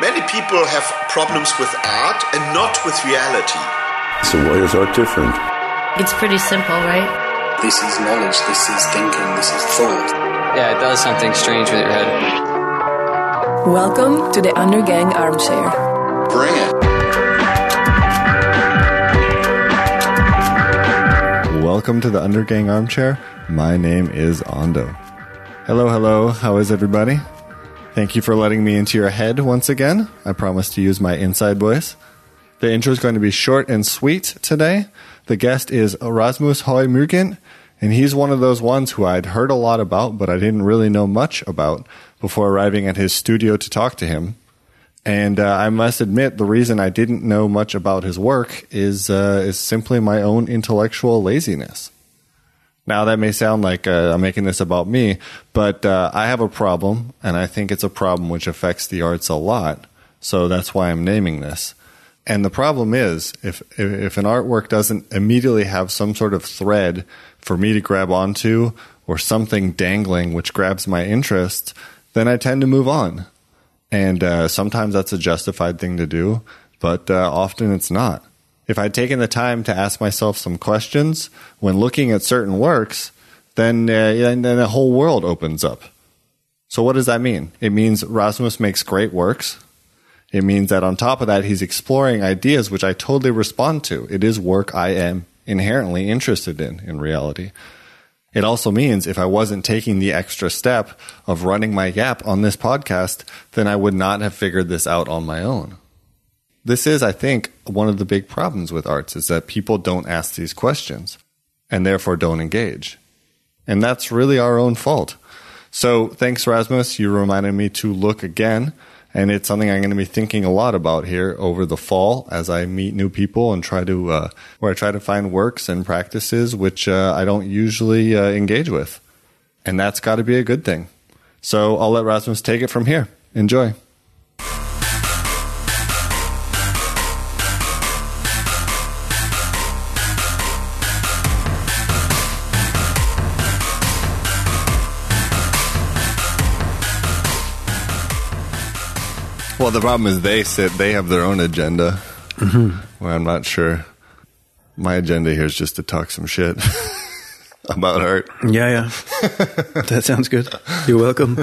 Many people have problems with art and not with reality. So why is art different? It's pretty simple, right? This is knowledge, this is thinking, this is thought. Yeah, it does something strange with your head. Welcome to the Undergang Armchair. Bring it. Welcome to the Undergang Armchair. My name is Ondo. Hello, hello. How is everybody? Thank you for letting me into your head once again. I promise to use my inside voice. The intro is going to be short and sweet today. The guest is Rasmus Høj Mygind, and he's one of those ones who I'd heard a lot about, but I didn't really know much about before arriving at his studio to talk to him. And uh, I must admit, the reason I didn't know much about his work is uh, is simply my own intellectual laziness. Now that may sound like uh, I'm making this about me, but uh, I have a problem, and I think it's a problem which affects the arts a lot. So that's why I'm naming this. And the problem is, if if an artwork doesn't immediately have some sort of thread for me to grab onto, or something dangling which grabs my interest, then I tend to move on. And uh, sometimes that's a justified thing to do, but uh, often it's not if I'd taken the time to ask myself some questions when looking at certain works, then uh, then a whole world opens up. So what does that mean? It means Rasmus makes great works. It means that on top of that, he's exploring ideas which I totally respond to. It is work I am inherently interested in, in reality. It also means if I wasn't taking the extra step of running my gap on this podcast, then I would not have figured this out on my own this is, I think, one of the big problems with arts is that people don't ask these questions and therefore don't engage. And that's really our own fault. So thanks, Rasmus. You reminded me to look again. And it's something I'm going to be thinking a lot about here over the fall as I meet new people and try to, uh, where I try to find works and practices which uh, I don't usually uh, engage with. And that's got to be a good thing. So I'll let Rasmus take it from here. Enjoy. Well, the problem is they sit, they have their own agenda. Mm-hmm. Well, I'm not sure. My agenda here is just to talk some shit about art. Yeah, yeah. that sounds good. You're welcome.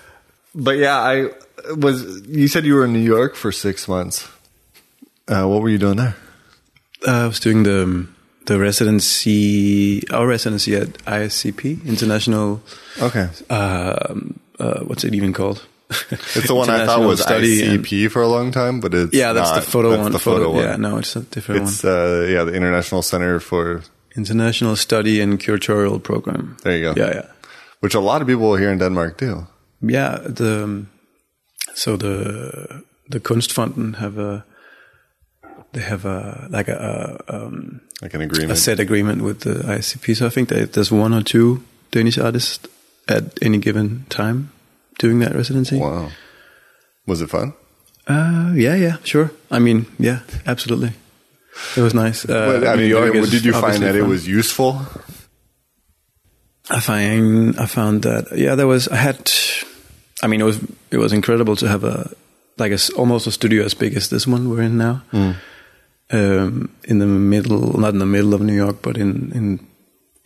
but yeah, I was, you said you were in New York for six months. Uh, what were you doing there? Uh, I was doing the the residency, our residency at ISCP, International. Okay. Um, uh, what's it even called? It's the one I thought was ICP for a long time, but it's yeah, that's not. the photo that's one. The photo, one. Yeah, no, it's a different it's, one. uh, yeah, the International Center for International Study and Curatorial Program. There you go. Yeah, yeah. Which a lot of people here in Denmark do. Yeah, the so the the Kunstfonden have a they have a like a, a um, like an agreement, a set agreement with the ICP. So I think that there's one or two Danish artists at any given time doing that residency. Wow. Was it fun? Uh, yeah, yeah, sure. I mean, yeah, absolutely. It was nice. Uh, I mean, York did, did you find that fun. it was useful? I find I found that yeah, there was I had. I mean, it was it was incredible to have a like a almost a studio as big as this one we're in now. Mm. Um, in the middle, not in the middle of New York, but in in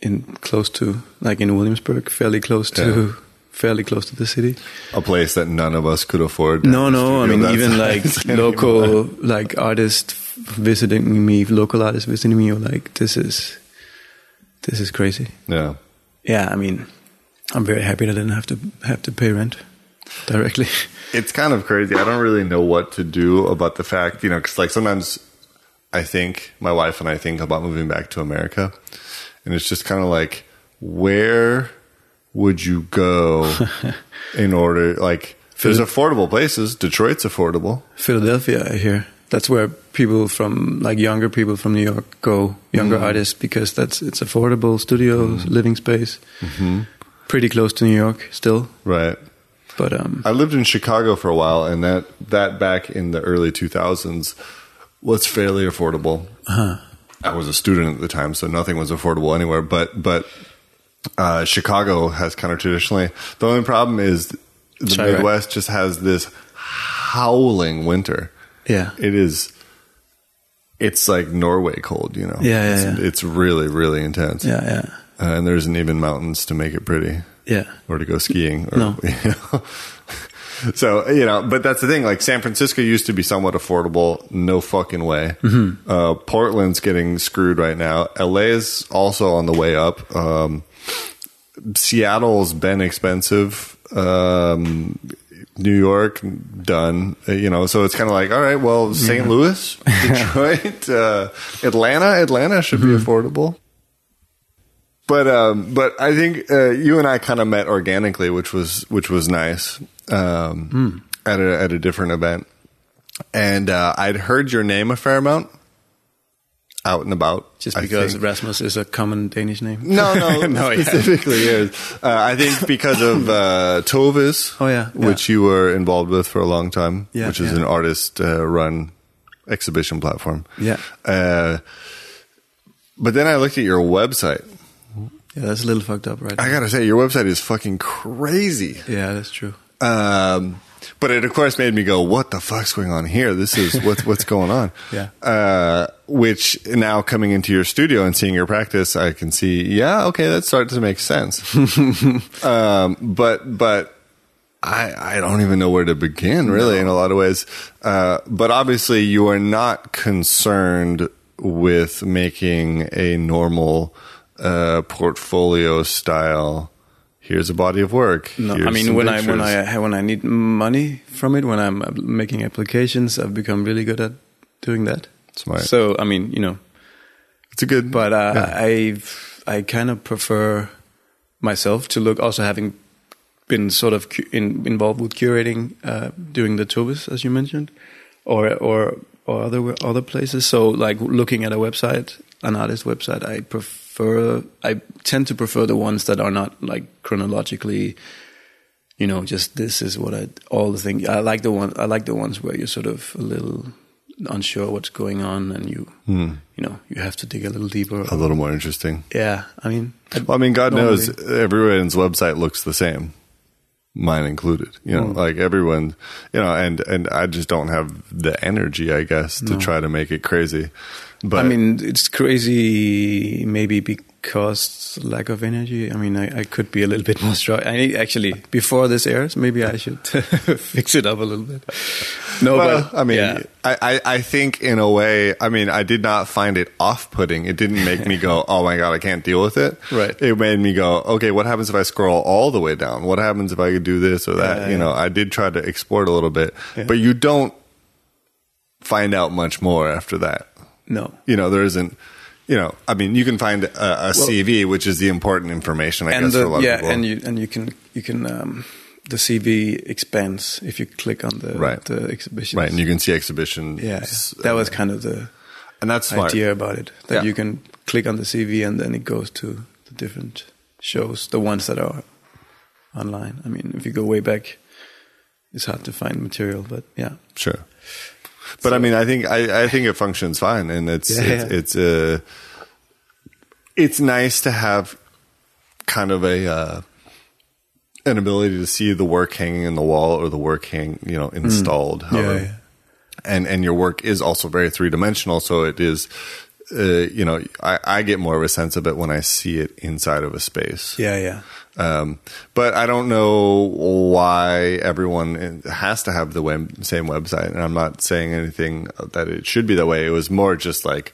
in close to like in Williamsburg, fairly close to Yeah. Fairly close to the city. A place that none of us could afford. No, no. I mean, even like size anymore. local, like artists visiting me, local artists visiting me, were like, "This is, this is crazy." Yeah. Yeah, I mean, I'm very happy that I didn't have to have to pay rent directly. It's kind of crazy. I don't really know what to do about the fact, you know, because like sometimes I think my wife and I think about moving back to America, and it's just kind of like, where would you go in order? Like, there's affordable places. Detroit's affordable. Philadelphia, I hear that's where people from like younger people from New York go, younger Mm. artists, because that's it's affordable studios, living space, Mm-hmm. pretty close to New York still. Right. But um, I lived in Chicago for a while, and that that back in the early 2000s was fairly affordable. Uh-huh. I was a student at the time, so nothing was affordable anywhere. But but uh, Chicago has kind of traditionally the only problem is the Chirac. Midwest just has this howling winter. Yeah. It is. It's like Norway cold, you know. Yeah, yeah, it's, yeah. it's really, really intense. Yeah, yeah, Uh, and there isn't even mountains to make it pretty yeah. or to go skiing. Or, No. You know? so, you know, but that's the thing. Like, San Francisco used to be somewhat affordable. No fucking way. Mm-hmm. Uh, Portland's getting screwed right now. LA is also on the way up. Um, Seattle's been expensive. Um, New York done, Uh, you know, so it's kind of like, all right, well, St. Louis, Detroit, uh, Atlanta, Atlanta should be affordable. But um, but I think uh, you and I kind of met organically, which was which was nice um, at a at a different event, and uh, I'd heard your name a fair amount out and about. Just because. Rasmus is a common Danish name. No, no, No, yeah. specifically is. Uh, I think because of uh, Toves, Oh, yeah, yeah. which you were involved with for a long time, Yeah, which is yeah. an artist-run exhibition platform. Yeah. Uh, but then I looked at your website. Yeah, that's a little fucked up, right? I gotta say, your website is fucking crazy. yeah, that's true. Um, but it of course made me go, "What the fuck's going on here? This is what's what's going on." Yeah. Uh, which now coming into your studio and seeing your practice, I can see. Yeah, okay, that starts to make sense. um, but but I I don't even know where to begin, really, in a lot of ways. Uh, but obviously, you are not concerned with making a normal uh, portfolio style. Here's a body of work. No, I mean when I when. I when I need money from it, when I'm making applications, I've become really good at doing that. Smart. So I mean, you know, It's a good, but uh, yeah. I I kind of prefer myself to look. Also, having been sort of in, involved with curating uh, doing the Toves, as you mentioned, or or or other other places. So, like looking at a website, an artist website, I prefer. I tend to prefer the ones that are not like chronologically. You know, just this is what I all the things. I like the one. I like the ones where you're sort of a little unsure what's going on, and you you know you have to dig a little deeper. a little more interesting. Yeah, I mean, I- Well, I mean, God knows everyone's website looks the same, mine included. You know, Mm. like everyone, you know, and and I just don't have the energy, I guess, to try to make it crazy. But I mean, it's crazy. Maybe because lack of energy. I mean, I, I could be a little bit more strong. I need- actually before this airs, maybe I should fix it up a little bit. No, well, but I mean, yeah. I, I, I think in a way, I mean, I did not find it off putting. It didn't make me go, oh my God, I can't deal with it. Right. It made me go, okay, what happens if I scroll all the way down? What happens if I could do this or that? Yeah, you yeah. know, I did try to explore it a little bit, but you don't find out much more after that. No. You know, there isn't, you know, I mean, you can find a, a CV, which is the important information, I and guess, the, for a lot yeah, of people. and you and you can you can um, the CV expands if you click on the Right. the exhibition. right. And you can see exhibitions. yeah, that was kind of the and that's smart. idea about it. That Yeah. you can click on the CV and then it goes to the different shows, the ones that are online. I mean, if you go way back, it's hard to find material, but yeah, Sure. But I mean, I think I, I think it functions fine, and it's Yeah, it's yeah. it's uh, it's nice to have kind of a uh, an ability to see the work hanging in the wall or the work hang you know installed. however. yeah. And and your work is also very three dimensional, so it is. Uh, you know, I, I get more of a sense of it when I see it inside of a space. yeah, yeah. Um, but I don't know why everyone has to have the same website. And I'm not saying anything that it should be that way. It was more just like,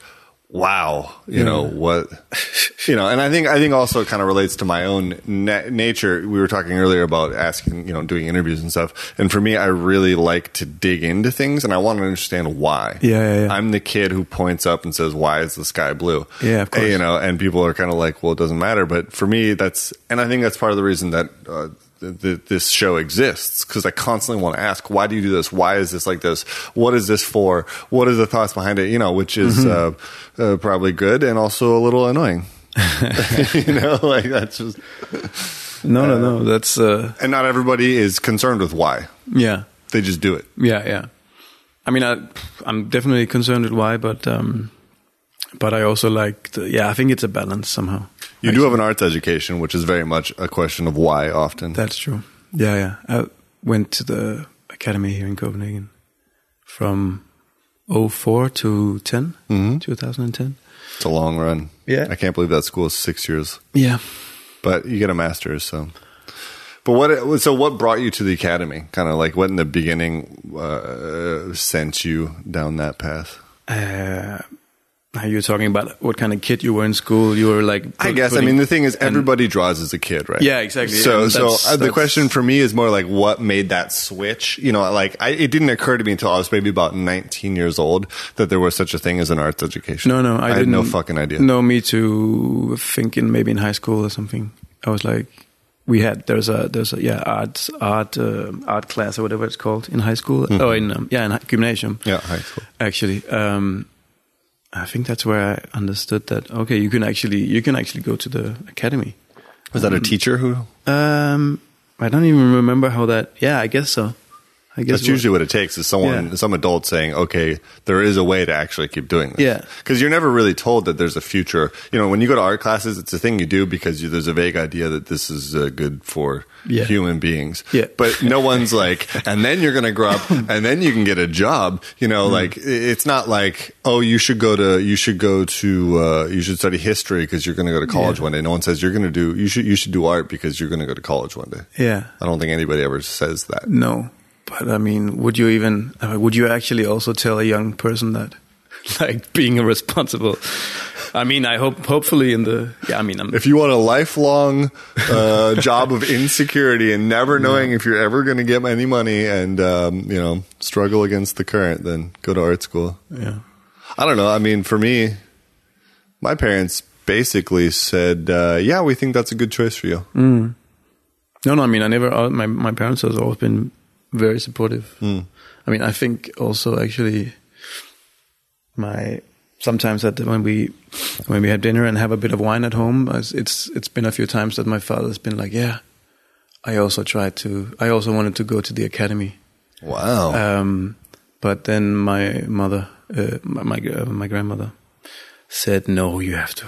wow, you know, what, you know, and I think, I think also it kind of relates to my own na- nature. We were talking earlier about asking, you know, doing interviews and stuff. And for me, I really like to dig into things and I want to understand why. Yeah, yeah, yeah. I'm the kid who points up and says, why is the sky blue? Yeah, of course. You know, and people are kind of like, well, it doesn't matter. But for me, that's, and I think that's part of the reason that uh, th- th- this show exists because I constantly want to ask, why do you do this? Why is this like this? What is this for? What are the thoughts behind it? You know, which is Mm-hmm. uh, uh, probably good and also a little annoying. you know, like that's just, No, no, no. That's uh, and not everybody is concerned with why. yeah, They just do it. yeah, yeah. I mean, I, I'm definitely concerned with why, but um, but I also like, the, yeah, I think it's a balance somehow. You do have an arts education, which is very much a question of why often. That's true. Yeah, yeah. I went to the academy here in Copenhagen from 04 to 10, 2010. It's a long run. Yeah. I can't believe that school is six years, Yeah. but you get a master's. So, but what? So, what brought you to the academy? Kind of like what in the beginning uh, sent you down that path? Uh, are you talking about what kind of kid you were in school? You were like, I guess. I mean, the thing is, and- everybody draws as a kid, right? Yeah, exactly. So, And so that's- uh, the question for me is more like, what made that switch? You know, like I, it didn't occur to me until I was maybe about 19 years old that there was such a thing as an arts education. No, no, I, had didn't no fucking idea. No, me too. Thinking maybe in high school or something. I was like, we had there's a there's a yeah art art uh, art class or whatever it's called in high school. Oh, in um, yeah in gymnasium. Yeah, high school. Actually, um, I think that's where I understood that. Okay, you can actually you can actually go to the academy. Was that a teacher who? Um, I don't even remember how that. Yeah, I guess so. I guess That's usually what it takes is someone, Yeah. some adult saying, okay, there is a way to actually keep doing this. Yeah. Because you're never really told that there's a future. You know, when you go to art classes, it's a thing you do because you, there's a vague idea that this is uh, good for Yeah. human beings. Yeah. But no one's like, and then you're going to grow up and then you can get a job. You know, Mm. like it's not like, oh, you should go to, you should go to, uh, you should study history because you're going to go to college Yeah. one day. No one says you're going to do, you should, you should do art because you're going to go to college one day. Yeah. I don't think anybody ever says that. No, but I mean, would you even? Uh, would you actually also tell a young person that, like, being irresponsible? I mean, I hope, hopefully, in the yeah. I mean, I'm, if you want a lifelong uh, job of insecurity and never knowing if you're ever going to get any money and um, you know struggle against the current, then go to art school. yeah, I don't know. I mean, for me, my parents basically said, uh, "Yeah, we think that's a good choice for you." no, no. I mean, I never. uh, My my parents has always been very supportive. I mean, I think also actually, my sometimes that when we when we have dinner and have a bit of wine at home, it's it's been a few times that my father's been like, yeah. I also tried to. I also wanted to go to the academy. Wow. Um, but then my mother, uh, my my, uh, my grandmother, said, "No, you have to.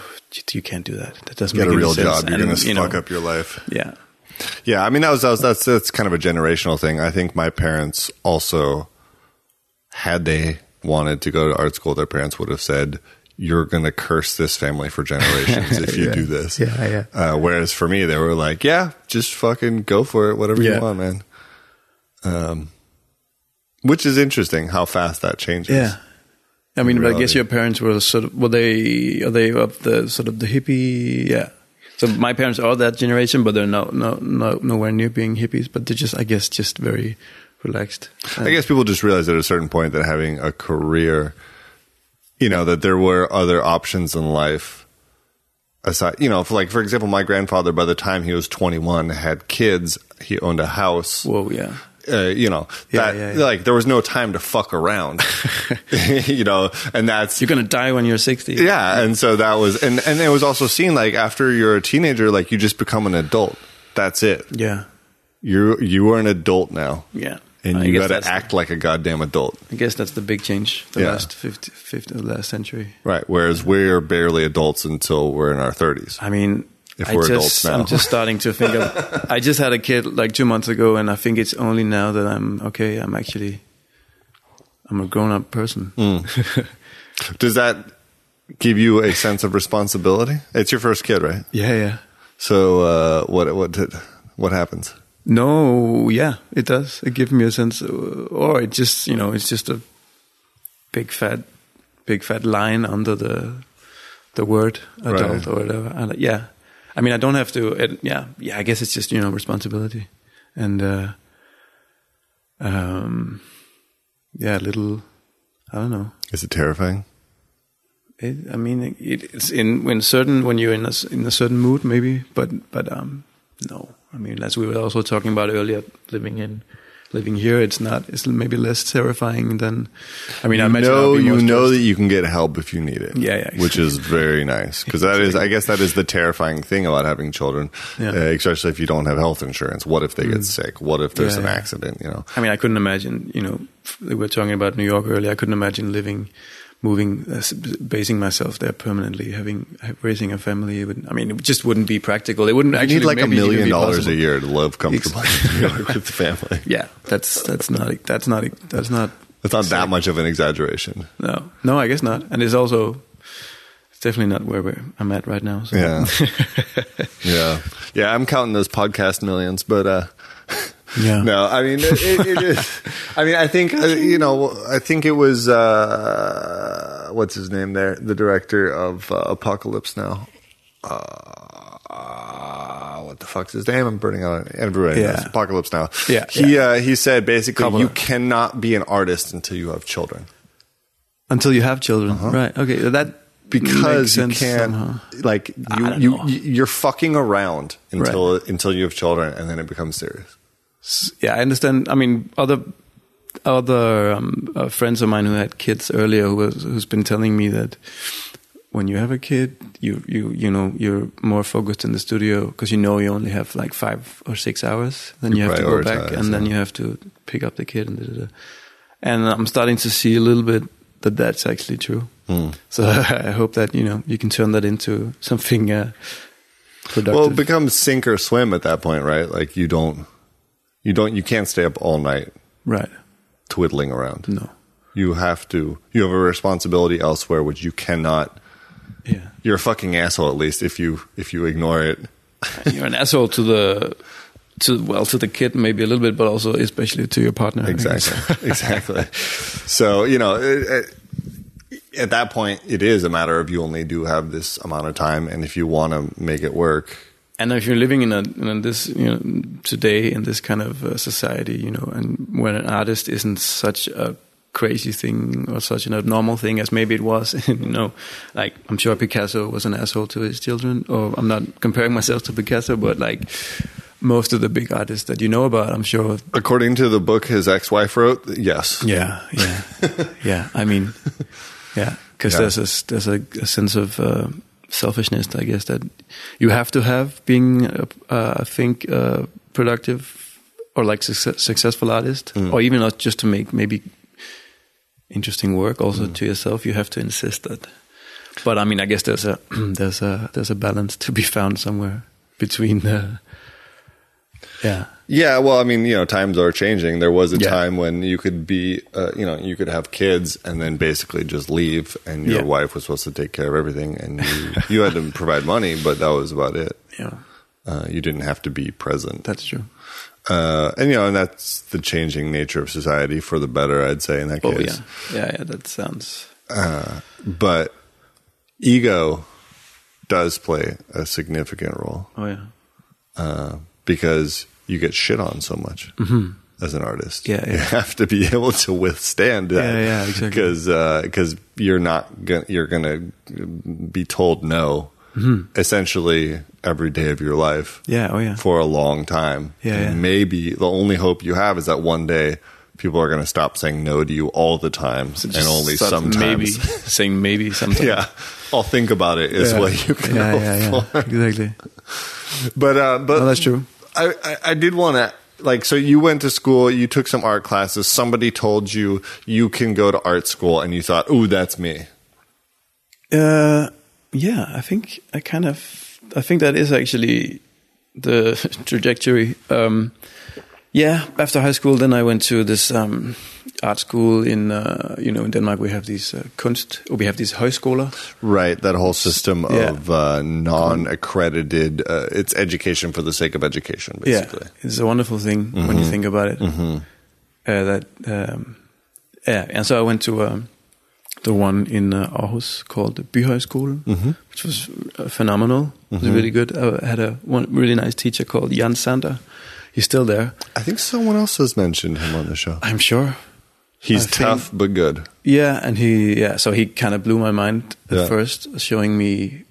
You can't do that. That doesn't get a make any real sense." job. You're And, going to you fuck know, up your life. Yeah, Yeah, I mean that was, that was that's that's kind of a generational thing. I think my parents also had they wanted to go to art school, their parents would have said, "You're going to curse this family for generations if you Yeah. do this." Yeah, yeah. Uh, whereas for me, they were like, "Yeah, just fucking go for it, whatever Yeah. you want, man." Um, which is interesting how fast that changes. yeah. I mean, but I guess your parents were sort of were they are they of the sort of the hippie? Yeah. So my parents are that generation, but they're no no no nowhere near being hippies. But they're just I guess just very relaxed. I guess people just realize at a certain point that having a career, you know, that there were other options in life aside, you know, for like, for example, my grandfather, by the time he was 21, had kids, he owned a house. Whoa, yeah. Uh, you know, Yeah, that, yeah, yeah. like, there was no time to fuck around, you know, and that's, You're gonna die when you're sixty. yeah. And so that was, and, and it was also seen like after you're a teenager, like you just become an adult. That's it. yeah, You, you are an adult now. yeah. And I you got to act like a goddamn adult. I guess that's the big change. The Yeah. last 50, 50, the last century. Right. Whereas we're barely adults until we're in our 30s. I mean, If I we're just, adults now. I'm just starting to think of. I just had a kid like two months ago, and I think it's only now that I'm okay. I'm actually, I'm a grown up person. Hmm. Does that give you a sense of responsibility? It's your first kid, right? Yeah, yeah. So uh, what what did, what happens? No, yeah, it does. It gives me a sense, uh, or it just, you know, it's just a big fat, big fat line under the the word adult Right. or whatever. And yeah, I mean, I don't have to. It, yeah, yeah. I guess it's just you know responsibility, and uh, um, yeah, a little. I don't know. Is it terrifying? It, I mean, it, it's in when certain when you're in a in a certain mood, maybe, but but um, no. I mean, as we were also talking about earlier, living in living here, it's not. It's maybe less terrifying than. I mean, I you imagine know you know that you can get help if you need it. Yeah, yeah, Which is very nice because that is, I guess, that is the terrifying thing about having children, Yeah. Mm. uh, especially if you don't have health insurance. What if they get sick? What if there's Yeah, an accident? You know. I mean, I couldn't imagine. You know, we were talking about New York earlier. I couldn't imagine living moving, uh, basing myself there permanently, having raising a family. Would, I mean, it just wouldn't be practical. It wouldn't You actually need like a million dollars possible. a year to live comfortably with the family. Yeah, that's that's not that's not that's not It's not that much of an exaggeration. no no I guess not, and it's also it's definitely not where we're, I'm at right now. So. Yeah. Yeah. Yeah, I'm counting those podcast millions, but uh Yeah. No, I mean it, it, it is. I mean, I think uh, you know. I think it was uh, what's his name there, the director of uh, Apocalypse Now. Uh, what the fuck's his name? I'm burning out. Everybody Yeah. knows Apocalypse Now. Yeah, he yeah. Uh, he said basically Couple you of- cannot be an artist until you have children Until you have children, right? Okay, that Uh-huh. because you can't somehow. like you, you know. you're fucking around until until you have children and then it becomes serious. Yeah, I understand. I mean, other other um, uh, friends of mine who had kids earlier, who was, who's been telling me that when you have a kid, you you you know you're more focused in the studio because you know you only have like five or six hours. Then You you, have to go back, and then you have to pick up the kid and da, da, da. and I'm starting to see a little bit that that's actually true. Hmm. So I hope that you know you can turn that into something uh, productive. Well, it becomes sink or swim at that point, right? Like you don't you don't you can't stay up all night right? twiddling around. No. You have to you have a responsibility elsewhere which you cannot Yeah. you're a fucking asshole at least if you if you ignore it. you're an asshole to the to well to the kid maybe a little bit, but also especially to your partner. Exactly. exactly. So, you know, it, it, at that point, it is a matter of you only do have this amount of time. And if you want to make it work, And if you're living in a in this you know today in this kind of uh, society, you know, and when an artist isn't such a crazy thing or such an abnormal thing as maybe it was, you know, like I'm sure Picasso was an asshole to his children, or I'm not comparing myself to Picasso, but like most of the big artists that you know about, I'm sure according to the book his ex wife wrote, yes. Yeah, yeah, yeah. I mean, yeah, because Yeah. there's a there's a, a sense of uh, selfishness, I guess, that you have to have being, uh, I think, uh, productive or like success, successful artist, Mm. or even not just to make maybe interesting work. Also Mm. to yourself, you have to insist that. But I mean, I guess there's a there's a there's a balance to be found somewhere between the. Yeah. Yeah, well, I mean, you know, times are changing. There was a Yeah. time when you could be, uh, you know, you could have kids and then basically just leave, and your Yeah. wife was supposed to take care of everything, and you, you had to provide money, but that was about it. Yeah. Uh, you didn't have to be present. That's true. Uh, and you know, and that's the changing nature of society for the better, I'd say in that Oh case. yeah. Yeah. Yeah. That sounds. But ego does play a significant role Oh yeah. uh, because you get shit on so much as an artist. Mm-hmm. Yeah, yeah. you have to be able to withstand that. Yeah, yeah, exactly. Because because you're not gonna, you're gonna be told no. Mm-hmm. Essentially, every day of your life. Yeah. Oh yeah. for a long time. Yeah, And yeah. Maybe the only hope you have is that one day people are going to stop saying no to you all the time and only sometimes. Maybe saying maybe sometimes. yeah, I'll think about it is yeah. what you can Yeah, yeah, yeah. Exactly. But uh, but Well, that's true. I, I, I did want to like so you went to school, you took some art classes. Somebody told you you can go to art school, and you thought, "Ooh, that's me." Uh, yeah, I think I kind of, I think that is actually the trajectory. Um, yeah, after high school, then I went to this um, art school in, uh, you know, in Denmark. We have these uh, kunst, or we have these højskoler. Right, that whole system Yeah. of uh, non-accredited. Uh, it's education for the sake of education, basically. Yeah, it's a wonderful thing when you think about it. Uh, that um, yeah, and so I went to um, the one in uh, Aarhus called the Byhøjskole, which was uh, phenomenal. It was really good. I had a one really nice teacher called Jan Sander. He's still there, I think someone else has mentioned him on the show. I'm sure. He's think- tough but good. Yeah, and he yeah, so he kind of blew my mind at Yeah. first, showing me.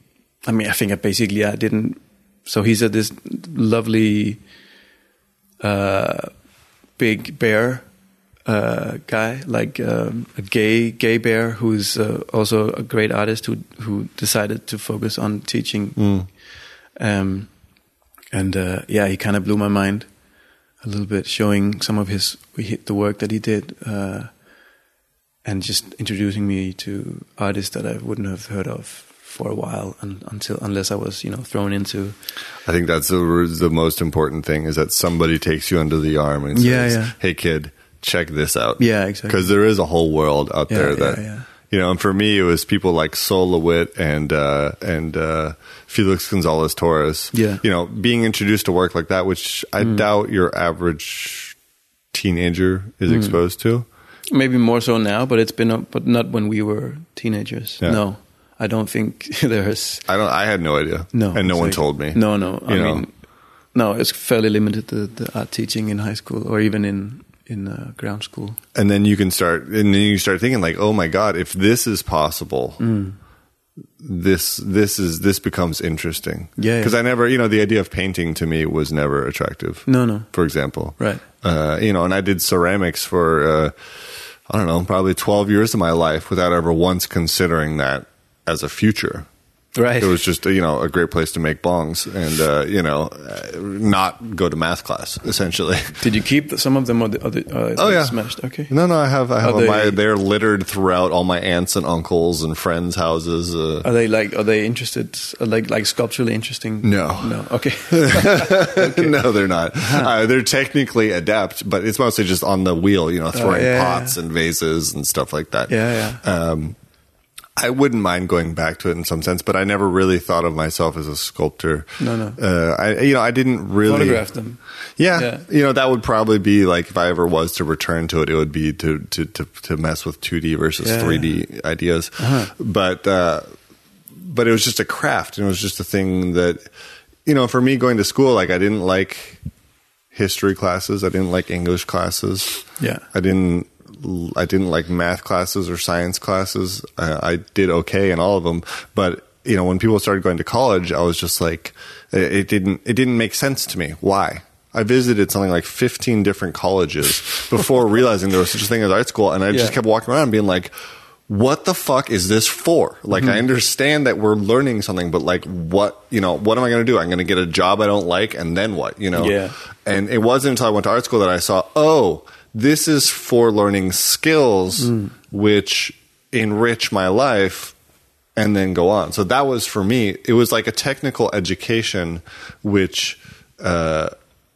I mean, I think I basically I didn't. So he's a this lovely, uh, big bear, uh, guy like um, a gay gay bear who's uh, also a great artist who who decided to focus on teaching. Um, and uh, yeah, he kind of blew my mind a little bit, showing some of his the work that he did. Uh, and just introducing me to artists that I wouldn't have heard of for a while, and, until unless I was you know thrown into. I think that's the, the most important thing is that somebody takes you under the arm and says, yeah. "Hey, kid, check this out." Yeah, exactly. Because there is a whole world out Yeah, there yeah, that yeah. You know. And for me, it was people like Sol LeWitt and uh, and uh, Felix Gonzalez Torres. Yeah. Mm. you know, being introduced to work like that, which I doubt your average teenager Mm. is exposed to. Maybe more so now, but it's been, a, but not when we were teenagers. Yeah. No, I don't think there's I don't. I had no idea. no, and no one like- told me. No, no. I You know. mean, no, it's fairly limited the, the art teaching in high school or even in in uh, ground school. and then you can start and then you start thinking like oh my god if this is possible Mm. this this is this becomes interesting Yeah, yeah. because i never you know the idea of painting to me was never attractive No, no. for example Right. uh, you know and i did ceramics for uh, i don't know probably 12 years of my life without ever once considering that as a future Right. it was just you know a great place to make bongs and uh, you know uh, not go to math class essentially Did you keep some of them or the, or the uh, Oh they yeah, smashed? Okay. No, no, I have. I have Are my. they- They're littered throughout all my aunts and uncles and friends' houses. Uh, Are they like? Are they interested? Are like like sculpturally interesting? No. No. Okay. no, they're not. Uh, they're technically adept, but it's mostly just on the wheel. You know, throwing yeah, pots and vases and stuff like that. Yeah, yeah. Um, I wouldn't mind going back to it in some sense, but I never really thought of myself as a sculptor. No, no. Uh, I, you know, I didn't really Photograph them. Yeah, Yeah. you know that would probably be like if I ever was to return to it, it would be to to to, to mess with two D versus Yeah. three D ideas. Uh-huh. But uh, but it was just a craft, and it was just a thing that you know. For me, going to school, like I didn't like history classes, I didn't like English classes. Yeah. I didn't. I didn't like math classes or science classes. Uh, I did okay in all of them, but you know, when people started going to college, I was just like, it, it didn't. It didn't make sense to me. Why? I visited something like 15 different colleges before realizing there was such a thing as art school, and I just Yeah. kept walking around being like, "What the fuck is this for?" Like, Mm-hmm. I understand that we're learning something, but like, what? You know, what am I going to do? I'm going to get a job I don't like, and then what? You know? Yeah. And it wasn't until I went to art school that I saw, oh, this is for learning skills Mm. which enrich my life and then go on. So that was for me, it was like a technical education which uh,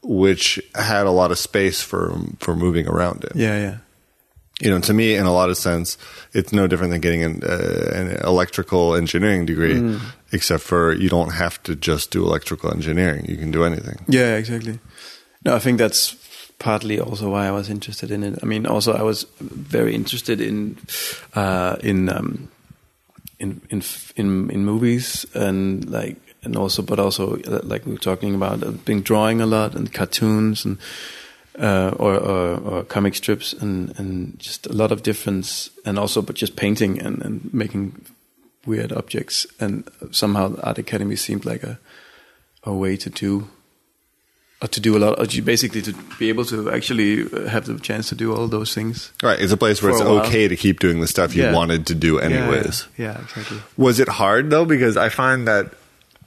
which had a lot of space for for moving around it. Yeah, yeah. You know, to me, in a lot of sense, it's no different than getting an, uh, an electrical engineering degree, Mm. except for you don't have to just do electrical engineering. You can do anything. Yeah, exactly. No, I think that's partly also why I was interested in it. I mean, also I was very interested in uh, in um, in in in in movies and like and also, but also uh, like we were talking about, I've been drawing a lot and cartoons and uh, or, or or comic strips and and just a lot of difference and also but just painting and and making weird objects and somehow art academy seemed like a a way to do to do a lot basically to be able to actually uh, have the chance to do all those things Right. It's a place where it's okay to keep doing the stuff you Yeah. wanted to do anyways. yeah, yeah exactly Was it hard though? Because I find that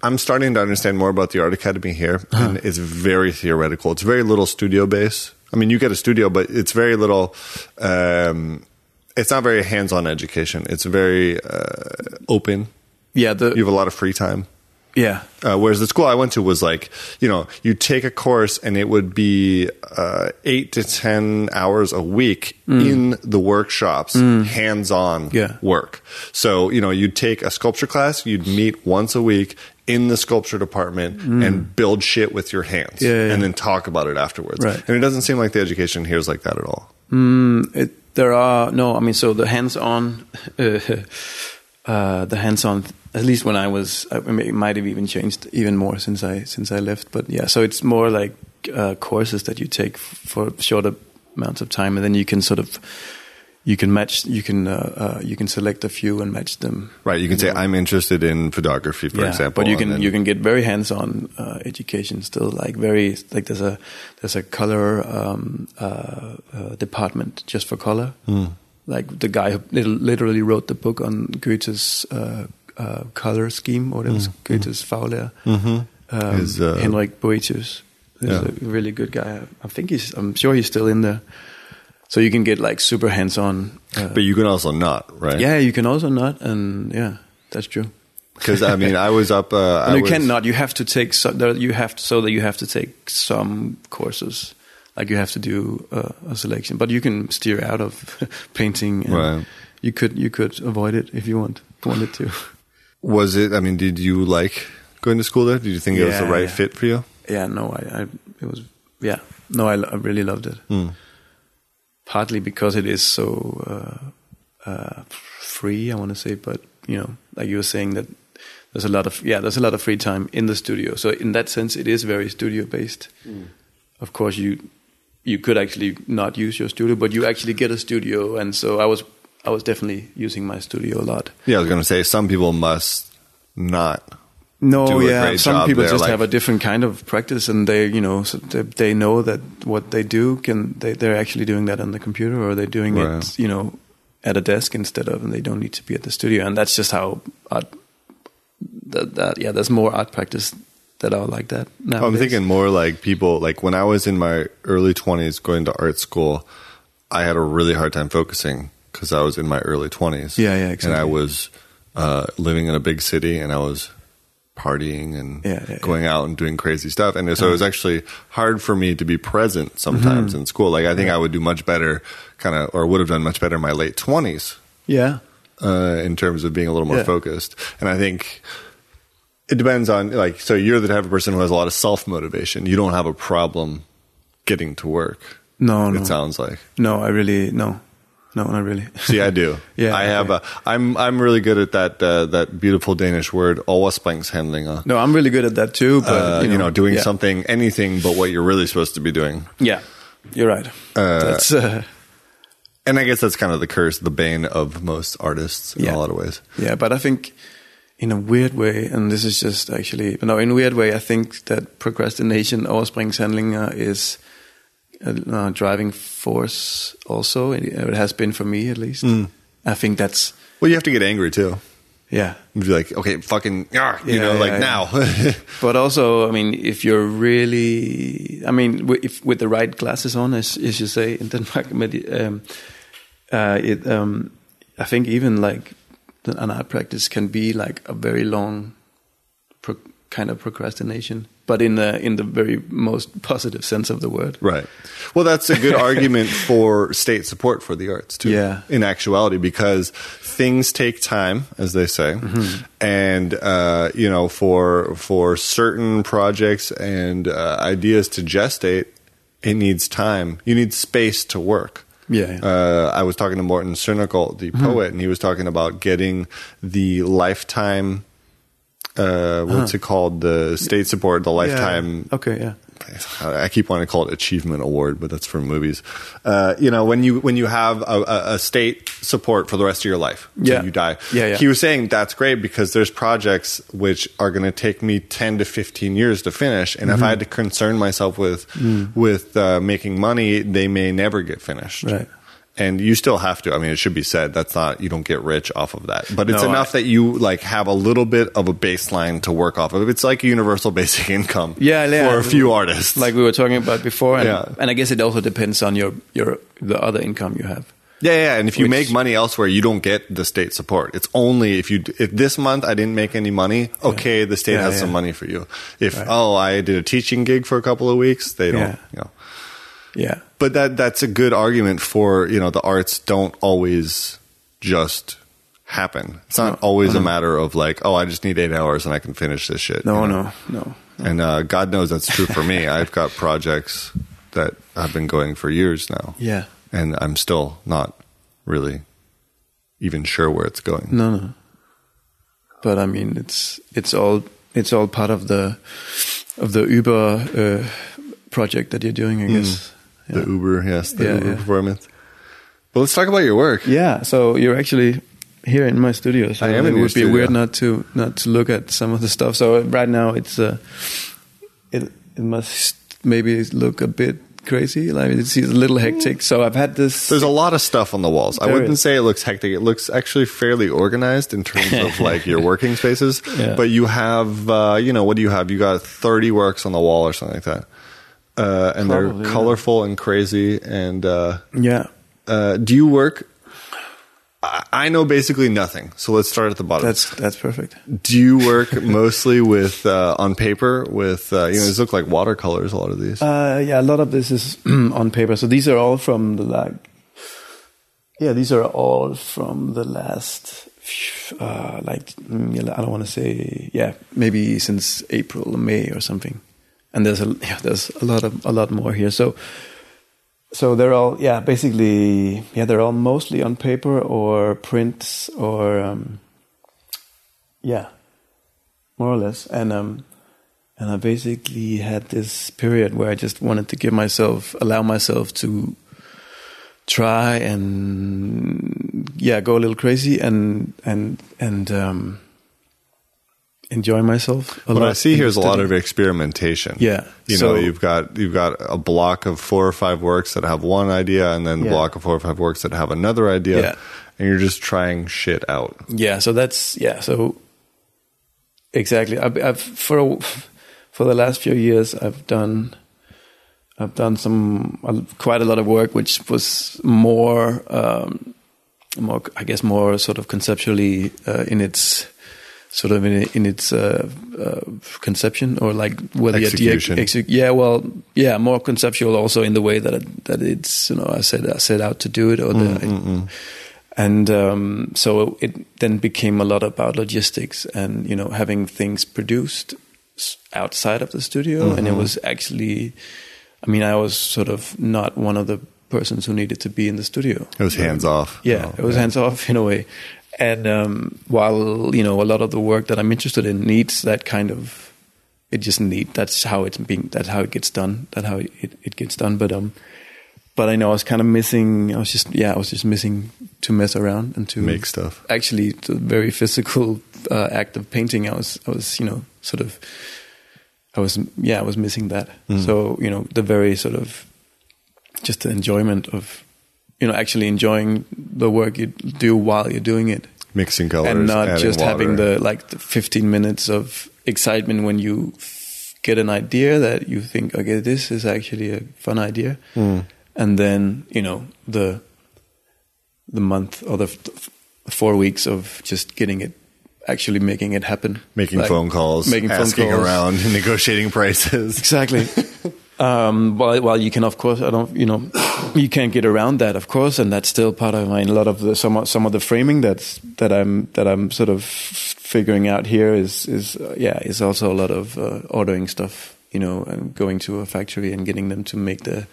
I'm starting to understand more about the Art Academy here, and it's very theoretical. It's very little studio base. I mean, you get a studio, but it's very little. Um, it's not very hands-on education. It's very uh, open. yeah the You have a lot of free time. Yeah Uh, whereas the school I went to was like, you know, you take a course and it would be uh, eight to ten hours a week in the workshops, hands-on Yeah. work. So, you know, you'd take a sculpture class, you'd meet once a week in the sculpture department and build shit with your hands, Yeah, yeah. and then talk about it afterwards. Right. And it doesn't seem like the education here is like that at all. it, there are no i mean so the hands-on uh, uh, the hands-on at least when i was I mean, it might have even changed even more since i since i left but yeah so it's more like uh, courses that you take f- for shorter amounts of time and then you can sort of you can match you can uh, uh, you can select a few and match them Right. You can say, I'm interested in photography, for yeah, example. but you can you can get very hands-on uh, education still, like very like there's a there's a color um, uh, uh, department just for color. Hmm. Like the guy who literally wrote the book on Goethe's uh, color scheme, or it was Goethe's Farvelære. Um, Hmm. His, uh, Henrik Boetius is Yeah. a really good guy. I think he's I'm sure he's still in there. so you can get like super hands on. Uh, But you can also not, right? yeah, you can also not, and yeah, that's true. Because I mean, I was up. Uh, I you was, cannot. You have to take. So, you have to, so that you have to take some courses. Like you have to do uh, a selection, but you can steer out of painting. And Right. You could you could avoid it if you want wanted to. Was it? I mean, did you like going to school there? Did you think it was the right yeah. fit for you? Yeah, no, I, I it was yeah, no, I, I really loved it. Hmm. Partly because it is so uh, uh, free, I want to say, but you know, like you were saying that there's a lot of yeah, there's a lot of free time in the studio. So in that sense, it is very studio based. Of course, you you could actually not use your studio, but you actually get a studio, and so I was I was definitely using my studio a lot. Yeah, I was going to say some people must not. No, yeah. Some people just like- have a different kind of practice, and they, you know, so they, they know that what they do can they they're actually doing that on the computer, or they're doing Right. it, you know, at a desk instead of, and they don't need to be at the studio, and that's just how art. That, that yeah, there's more art practice that are like that. I'm thinking more like people like when I was in my early 20s going to art school, I had a really hard time focusing because I was in my early 20s. Yeah, yeah, exactly. And I was uh, living in a big city and I was partying and Yeah, yeah, going out and doing crazy stuff. And so it was actually hard for me to be present sometimes Mm-hmm. in school. Like I think I would do much better, kind of, or would have done much better in my late 20s yeah, uh, in terms of being a little more Yeah. focused. And I think it depends on like so you're the type of person who has a lot of self motivation. You don't have a problem getting to work. no, no, It sounds like. no. I really no, no, not really. See, I do. Yeah, I have okay. a. I'm I'm really good at that uh, that beautiful Danish word overspringshandlinger. no, I'm really good at that too. But Uh, you, know, doing yeah. something, anything but what you're really supposed to be doing. Yeah, you're right. that's uh, And I guess that's kind of the curse, the bane of most artists in Yeah. a lot of ways. Yeah, but I think in a weird way, and this is just actually, no, in a weird way, I think that procrastination, overspringshandlinger, is a uh, driving force also. It, has been for me at least. I think that's, Well, you have to get angry too. yeah. You'd be like, okay, fucking, ah, you Yeah, know, yeah, like yeah. now. But also, I mean, if you're really, I mean, if with the right glasses on, as, as you say in Denmark, um, uh, it, um, I think even like an art practice can be like a very long kind of procrastination, but in the in the very most positive sense of the word. Right. Well, that's a good argument for state support for the arts, too. Yeah. In actuality, because things take time, as they say, Mm-hmm. and uh, you know, for for certain projects and uh, ideas to gestate, it needs time. You need space to work. Yeah, yeah. Uh, I was talking to Morton Cernical, the poet, and he was talking about getting the lifetime. Uh, what's it called? The state support, the lifetime Yeah. Okay, yeah. I keep wanting to call it achievement award, but that's for movies. Uh, you know, when you when you have a, a, state support for the rest of your life, Yeah. you die. Yeah, yeah. He was saying that's great because there's projects which are going to take me ten to fifteen years to finish, and Mm-hmm. if I had to concern myself with with uh, making money, they may never get finished. Mm. Right. And you still have to. I mean, it should be said that's not you don't get rich off of that, but it's No, enough I- that you like have a little bit of a baseline to work off of. It's like a universal basic income. Yeah, yeah. for a few artists. Like we were talking about before, and, Yeah. and I guess it also depends on your your the other income you have. Yeah, yeah, and if you Which- make money elsewhere, you don't get the state support. It's only if you if this month I didn't make any money, okay, the state Yeah, has yeah. some money for you. If oh, I did a teaching gig for a couple of weeks, they don't. Yeah. You know. Yeah. But that that's a good argument for you know the arts don't always just happen. It's not always a matter of like oh I just need eight hours and I can finish this shit. No, you know? no, no. And uh, God knows that's true for me. I've got projects that I've been going for years now. Yeah. and I'm still not really even sure where it's going. No, no. But I mean, it's it's all it's all part of the of the Uber uh, project that you're doing, I guess. The Uber, yes, the Uber performance. But let's talk about your work. Yeah. So you're actually here in my studio. So I am it would be weird not to not to look at some of the stuff. So right now it's uh, it it must maybe look a bit crazy. Like it's a little hectic. So I've had this. There's a lot of stuff on the walls. I wouldn't is. say it looks hectic. It looks actually fairly organized in terms of like your working spaces. Yeah. But you have, uh, you know, what do you have? You got 30 works on the wall or something like that. Uh, and Probably, they're yeah. colorful and crazy. And uh, yeah. uh, do you work? I I know basically nothing, so let's start at the bottom. That's that's perfect. do you work mostly with uh, on paper with uh, you know these look like watercolors a lot of these Uh, yeah, a lot of this is on paper. So these are all from the like. Yeah, these are all from the last, uh, like mm, I don't want to say, yeah, maybe since April May or something. And there's a yeah, there's a lot of a lot more here. So, so they're all yeah, basically yeah, they're all mostly on paper or prints or um, yeah, more or less. And um, and I basically had this period where I just wanted to give myself, allow myself to try and yeah, go a little crazy and and and um, enjoy myself. A what lot I see here is a lot of experimentation. Yeah, you so- know, you've got you've got a block of four or five works that have one idea, and then a Yeah. block of four or five works that have another idea, Yeah. and you're just trying shit out. Yeah, so that's yeah. So exactly, I've, I've for a, for the last few years, I've done I've done some uh, quite a lot of work, which was more um, more I guess more sort of conceptually uh, in its sort of in, in its uh, uh, conception or like whether Execution. the idea, yeah, well, yeah, more conceptual also in the way that it, that it's you know I said I set out to do it or the and um, so it then became a lot about logistics and you know having things produced outside of the studio and it was actually i mean i was sort of not one of the persons who needed to be in the studio It was hands off. yeah, Oh, it was hands off in a way. And um, while you know a lot of the work that I'm interested in needs that kind of, it just need that's how it's being that's how it gets done. That's how it, it gets done. But um, but I know I was kind of missing. I was just yeah, I was just missing to mess around and to Make stuff. Actually, the very physical uh, act of painting, I was I was you know sort of. I was yeah, I was missing that. Mm. So you know the very sort of just the enjoyment of you know actually enjoying the work you do while you're doing it Mixing colors and not just having the like the 15 minutes of excitement when you f- get an idea that you think okay this is actually a fun idea Hmm. and then you know the the month or the f- four weeks of just getting it actually making it happen making Like, phone calls, making phone asking calls. around, negotiating prices. Exactly. um, well, well, you can of course. I don't. You know, you can't get around that, of course, and that's still part of my, a lot of the some some of the framing that's that I'm that I'm sort of figuring out here is is uh, yeah is also a lot of uh, ordering stuff. You know, and going to a factory and getting them to make the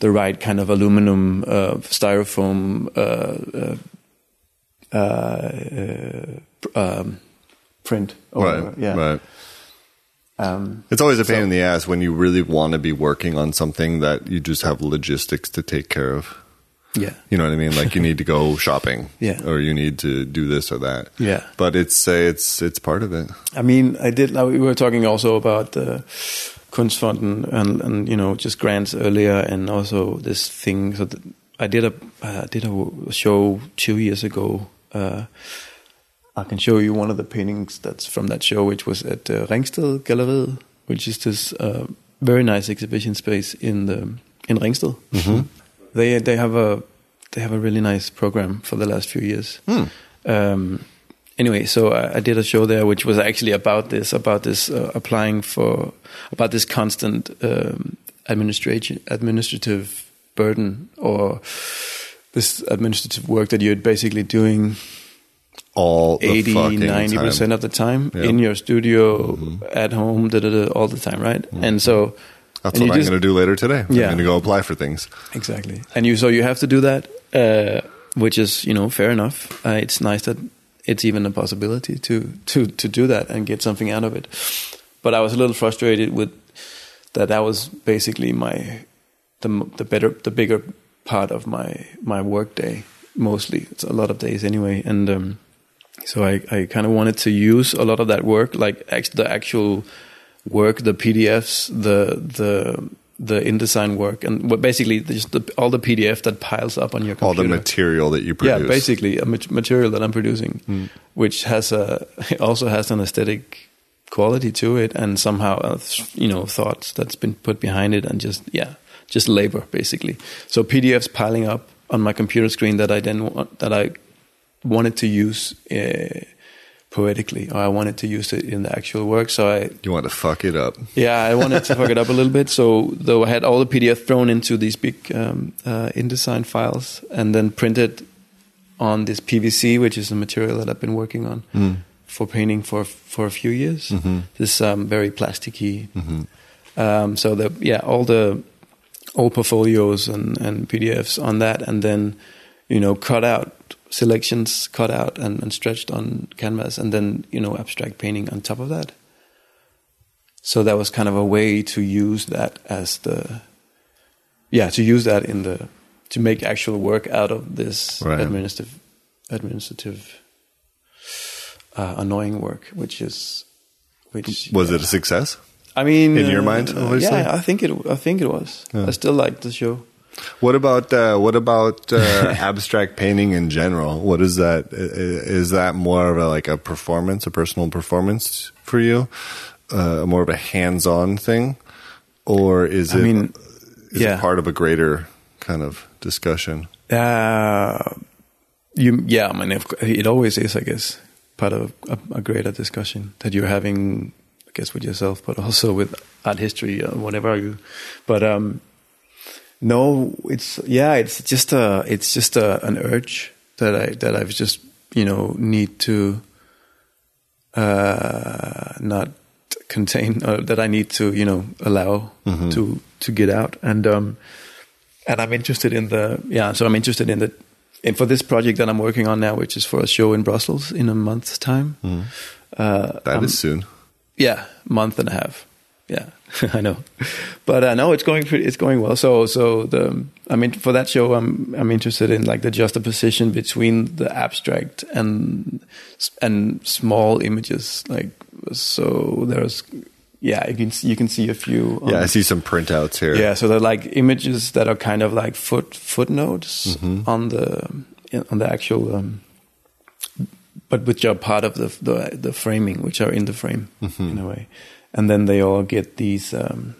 the right kind of aluminum, uh, styrofoam. Uh, uh, uh, um, print or right. yeah Right. Um, It's always a pain So- in the ass when you really want to be working on something that you just have logistics to take care of. yeah You know what I mean? Like you need to go shopping, Yeah. or you need to do this or that. Yeah. but it's uh, it's it's part of it. I mean, I did. We were talking also about the Kunstfonden and, and you know just grants earlier, and also this thing. So I did a I did a show two years ago. Uh, I can show you one of the paintings that's from that show, which was at uh, Ringsted Galleriet, which is this uh, very nice exhibition space in the in Ringsted. They they have a they have a really nice program for the last few years. Um, anyway, so I, I did a show there, which was actually about this, about this uh, applying for, about this constant um, administration, administrative burden, or this administrative work that you're basically doing All the 80, fucking 90 percent time. of the time Yeah. in your studio, at home, da, da, da, all the time, right? And so That's and what I'm going to do later today. Yeah. I'm going to go apply for things. Exactly. And you so you have to do that, uh, which is you know fair enough. Uh, it's nice that it's even a possibility to to to do that and get something out of it. But I was a little frustrated with that. That was basically my the the better the bigger part of my my work day. Mostly, it's a lot of days anyway, and um, so I I kind of wanted to use a lot of that work, like act, the actual work, the PDFs, the the the InDesign work, and what basically just the, all the PDF that piles up on your computer. All the material that you produce. Yeah, basically a mat- material that I'm producing, which has a also has an aesthetic quality to it, and somehow uh, you know thoughts that's been put behind it, and just yeah, just labor basically. So PDFs piling up on my computer screen that I then wa- that I wanted to use uh, poetically, or I wanted to use it in the actual work. So I You want to fuck it up. yeah, I wanted to fuck it up a little bit. So though I had all the PDF thrown into these big um, uh, InDesign files and then printed on this PVC, which is the material that I've been working on for painting for for a few years. This um, very plasticky. Um, so the yeah, all the old portfolios and, and PDFs on that, and then you know cut out selections, cut out and, and stretched on canvas, and then you know abstract painting on top of that. So that was kind of a way to use that as the, yeah, to use that in the to make actual work out of this Right. administrative, administrative, uh, annoying work, which is, which Was it a success? I mean, in your mind, obviously? yeah, I think it. I think it was. I still like the show. What about uh, what about uh, abstract painting in general? What is that? I- i- Is that more of a like a performance, a personal performance for you, uh, more of a hands-on thing, or is I it? mean, is yeah. it part of a greater kind of discussion? Uh, you, yeah, I mean, it always is, I guess, part of a, a greater discussion that you're having, I guess, with yourself, but also with art history or whatever you. But um, no, it's yeah, it's just a, it's just a, an urge that I that I've just you know need to uh, not contain, or that I need to you know allow to to get out and. um and I'm interested in the yeah. So I'm interested in the and for this project that I'm working on now, which is for a show in Brussels in a month's time. Uh, That is um, soon. yeah, month and a half. Yeah, I know, but uh, no, it's going pretty, it's going well. So so the I mean for that show, I'm I'm interested in like the juxtaposition between the abstract and and small images. Like so, there's yeah, you can you can see a few. Yeah, I see some printouts here. yeah, so they're like images that are kind of like foot footnotes on the on the actual, um, but which are part of the the, the framing, which are in the frame in a way, and then they all get these. Um,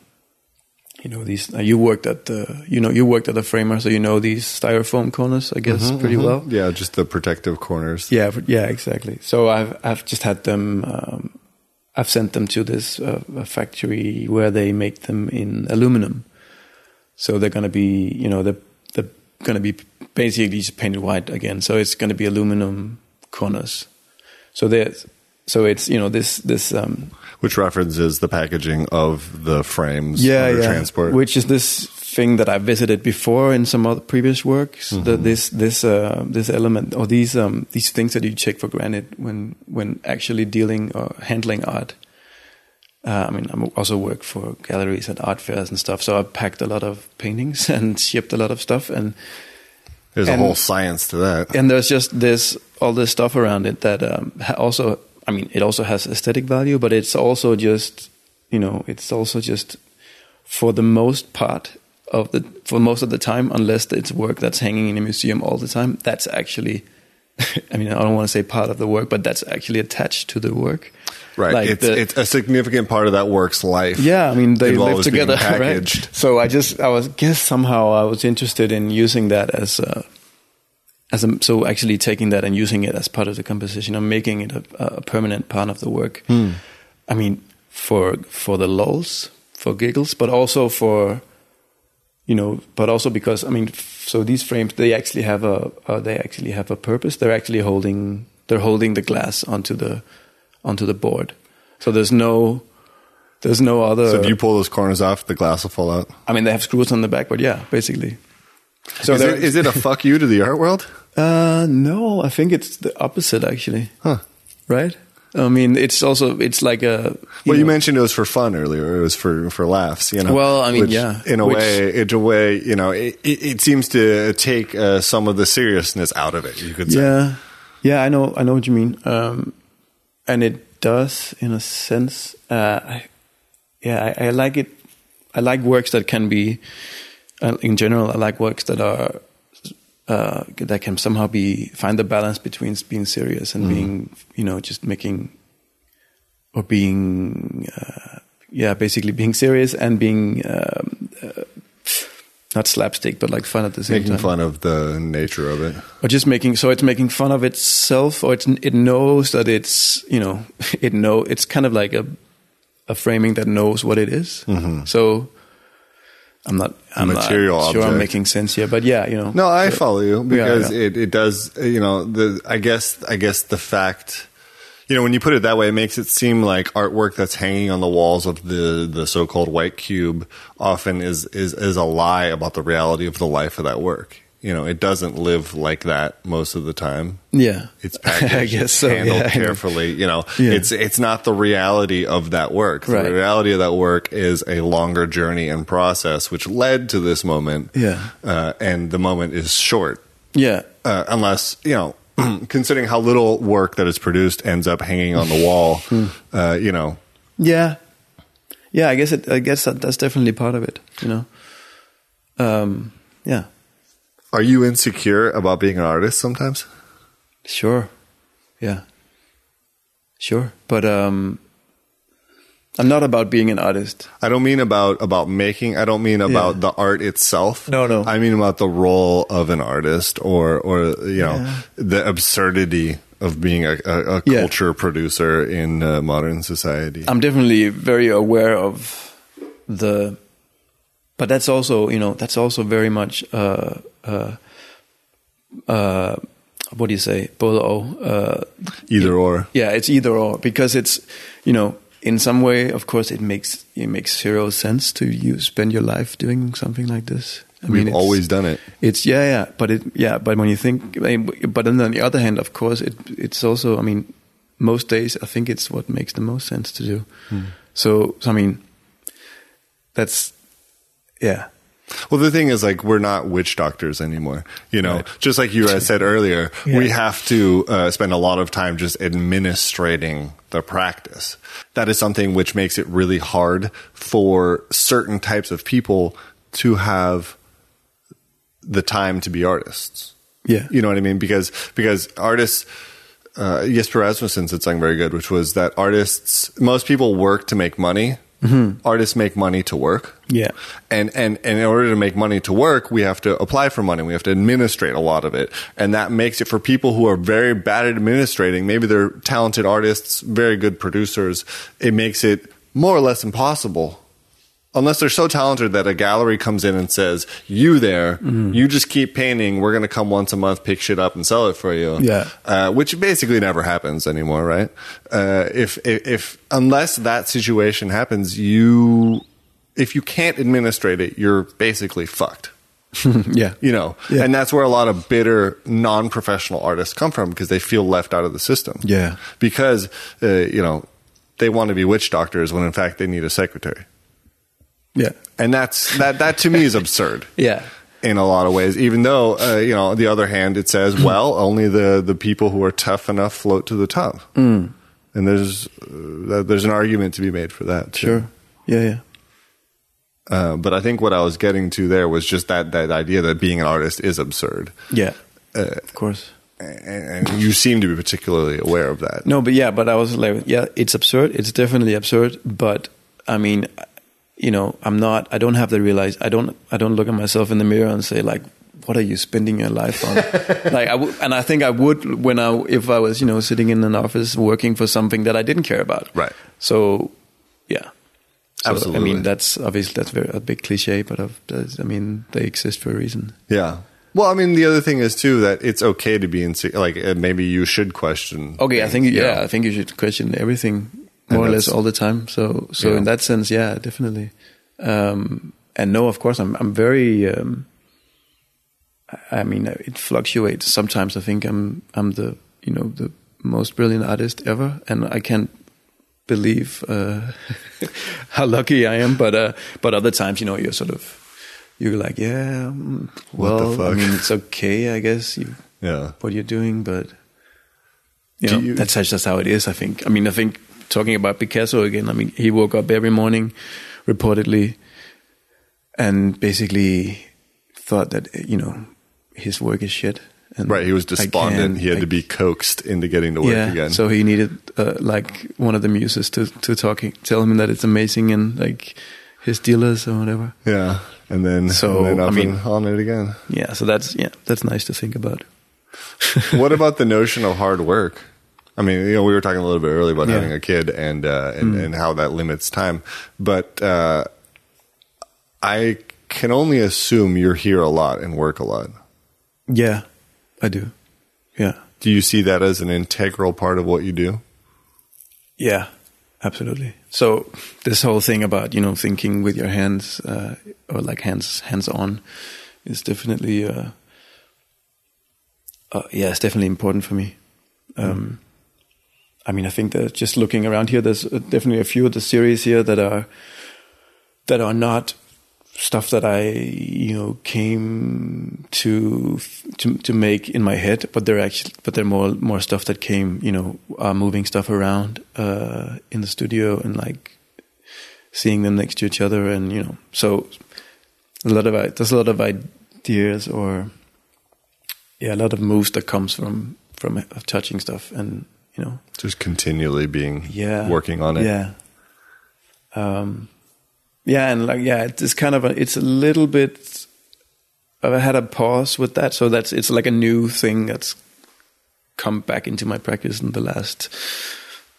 you know these. Uh, you worked at the. You know you worked at the framer, so you know these styrofoam corners, I guess, pretty well. Yeah, just the protective corners. Yeah, yeah, exactly. So I've I've just had them. Um, I've sent them to this uh, factory where they make them in aluminum. So they're going to be, you know, they're they're going to be basically just painted white again. So it's going to be aluminum corners. So there's so it's you know this this um, Which references the packaging of the frames yeah yeah transport. which is this thing that I visited before in some other previous works. The, this this uh, this element or these um, these things that you take for granted when when actually dealing or handling art. Uh, I mean, I also work for galleries and art fairs and stuff, so I packed a lot of paintings and shipped a lot of stuff, and There's a whole science to that. and there's just this all this stuff around it that um, also i mean it also has aesthetic value but it's also just you know it's also just for the most part of the for most of the time unless it's work that's hanging in a museum all the time that's actually i mean i don't want to say part of the work but that's actually attached to the work Right. Like it's the- it's a significant part of that work's life. yeah, I mean they live together, right? packaged. So I just I was guess somehow I was interested in using that as a as a, so actually taking that and using it as part of the composition and making it a, a permanent part of the work. I mean for for the lulls, for giggles, but also for you know, but also because I mean, f- so these frames they actually have a uh, they actually have a purpose. They're actually holding they're holding the glass onto the onto the board. So there's no there's no other. So if you pull those corners off, the glass will fall out. I mean, they have screws on the back, but yeah, basically. So is, there it, is it a fuck you to the art world? Uh, no, I think it's the opposite actually. Huh. Right? I mean, it's also it's like a. Well, you mentioned it was for fun earlier. It was for for laughs. You know. Well, I mean, Which, yeah. In a Which- way, in a way, you know, it, it, it seems to take uh, some of the seriousness out of it. You could say. Yeah, yeah, I know, I know what you mean. Um, and it does, in a sense. Uh, I, yeah, I, I like it. I like works that can be, in general, I like works that are uh, that can somehow be find the balance between being serious and being, you know, just making or being, uh, yeah, basically being serious and being um, uh, not slapstick, but like fun at the same Making time. Making fun of the nature of it. or just making so it's making fun of itself, or it's, it knows that it's you know it know it's kind of like a a framing that knows what it is. So I'm not I'm material not sure I'm making sense here, but yeah, you know. No, I follow you because yeah. it it does. You know, the I guess I guess the fact. You know, when you put it that way, it makes it seem like artwork that's hanging on the walls of the, the so-called white cube often is, is, is a lie about the reality of the life of that work. You know, it doesn't live like that most of the time. yeah, It's packaged, I guess so. handled yeah, carefully. You know, Yeah. it's it's not the reality of that work. The Right. reality of that work is a longer journey and process, which led to this moment. Yeah. uh, and the moment is short, Yeah, uh, unless you know. Considering how little work that is produced ends up hanging on the wall, Hmm. uh, you know, Yeah, yeah. I guess it. I guess that, that's definitely part of it. You know. Um. Yeah. Are you insecure about being an artist sometimes? Sure. Yeah. Sure. But um. I'm not about being an artist. I don't mean about about making. I don't mean about Yeah. the art itself. No, no. I mean about the role of an artist, or or you know Yeah. the absurdity of being a, a, a Yeah. culture producer in uh, modern society. I'm definitely very aware of the, but that's also you know that's also very much uh uh uh what do you say uh Either or. yeah it's either or because it's you know in some way of course it makes it makes zero sense to you spend your life doing something like this I We've it's- always done it. it's yeah, yeah, but it yeah, but when you think, but then on the other hand, of course, it it's also. I mean, most days I think it's what makes the most sense to do. So, so I mean, that's yeah, Well, the thing is, like, we're not witch doctors anymore. You know, just like you had said earlier, we have to uh, spend a lot of time just administrating the practice. That is something which makes it really hard for certain types of people to have the time to be artists. yeah, You know what I mean? Because because artists, uh, Jesper Rasmussen said something very good, which was that artists, most people work to make money. Mm-hmm. Artists make money to work. yeah, And, and and in order to make money to work, we have to apply for money. We have to administrate a lot of it, and that makes it for people who are very bad at administrating. Maybe they're talented artists, very good producers. It makes it more or less impossible. Unless they're so talented that a gallery comes in and says, "You there, you just keep painting. We're going to come once a month, pick shit up, and sell it for you." Yeah. uh, which basically never happens anymore, right? Uh, if, if if unless that situation happens, you if you can't administrate it, you're basically fucked. yeah, You know, Yeah. and that's where a lot of bitter non-professional artists come from because they feel left out of the system. Yeah. because uh, you know they want to be witch doctors when in fact they need a secretary, yeah, and that's that. That to me is absurd. yeah, in a lot of ways. Even though, uh, you know, on the other hand, it says, well, only the the people who are tough enough float to the top. Mm. And there's uh, there's an argument to be made for that. too. sure, yeah, yeah, Uh, but I think what I was getting to there was just that that idea that being an artist is absurd, yeah, Uh, of course. and, and you seem to be particularly aware of that. No, but yeah, but I was like, yeah, it's absurd. It's definitely absurd. But I mean, you know, I'm not. I don't have to realize. I don't. I don't look at myself in the mirror and say like, "What are you spending your life on?" like, I w- and I think I would when I if I was you know sitting in an office working for something that I didn't care about. Right. So, yeah. So, I mean, that's obviously that's very a big cliche, but that's- I mean, they exist for a reason. Yeah. Well, I mean, the other thing is too that it's okay to be insecure. Like maybe you should question. Okay, I things, think you yeah, know? I think you should question everything more or less all the time. So so Yeah. in that sense, yeah, definitely. Um, and no, of course, I'm I'm very. Um, I mean, it fluctuates. Sometimes I think I'm I'm the you know the most brilliant artist ever, and I can't believe uh, how lucky I am. But uh, but other times, you know, you're sort of you're like, yeah, mm, What the well, I mean, it's okay, I guess. You Yeah. what you're doing, but you know, you- that's that's just how it is. I think. I mean, I think talking about Picasso again. I mean, he woke up every morning, reportedly, and basically thought that you know his work is shit. And Right. He was despondent. He had I- to be coaxed into getting to work yeah, again. so he needed uh, like one of the muses to to talk, tell him that it's amazing, and like his dealers or whatever. yeah. and then So, and then I mean- on it again. Yeah, so that's yeah, that's nice to think about. what about the notion of hard work? I mean, you know, we were talking a little bit earlier about Yeah. having a kid and uh, and, and how that limits time, but uh, I can only assume you're here a lot and work a lot. Yeah, I do. Yeah, Do you see that as an integral part of what you do? yeah, absolutely. So this whole thing about you know thinking with your hands uh, or like hands hands on is definitely uh, uh, yeah, it's definitely important for me. Um, I mean, I think that just looking around here, there's uh, definitely a few of the series here that are that are not stuff that I you know came to to to make in my head, but they're actually but they're more more stuff that came you know uh, moving stuff around uh, in the studio and like seeing them next to each other and you know so a lot of there's a lot of ideas or yeah a lot of moves that comes from from uh, touching stuff and you know? Just continually being yeah. working on it. yeah. Um yeah and like yeah it's kind of a, it's a little bit i had a pause with that so that's it's like a new thing that's come back into my practice in the last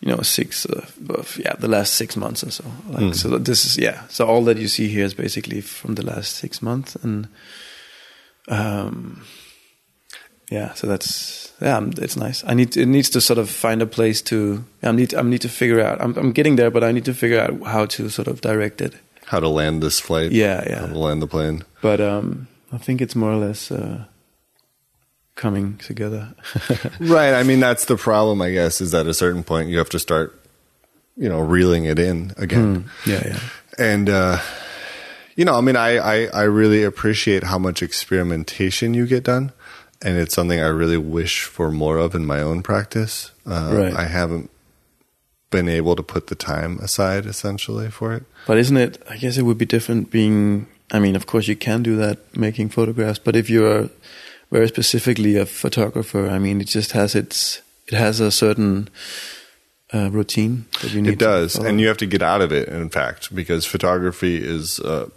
you know six uh, of- yeah the last six months or so. Like so this is yeah so all that you see here is basically from the last six months and um yeah so that's yeah um, it's nice i need it needs to sort of find a place to i need i need to figure out i'm, I'm getting there but i need to figure out how to sort of direct it How to land this flight? Yeah, yeah. How to land the plane? but um i think it's more or less uh coming together Right. I mean, that's the problem, I guess, is that at a certain point you have to start, you know, reeling it in again. yeah yeah And, uh, you know, I mean, I, I, I really appreciate how much experimentation you get done. And it's something I really wish for more of in my own practice. Uh, Right. I haven't been able to put the time aside essentially for it. But isn't it? I guess it would be different being. I mean, of course, you can do that making photographs, but if you're very specifically a photographer, I mean, it just has its. It has a certain uh, routine that you need. It does, and you have to get out of it. In fact, because photography is, uh,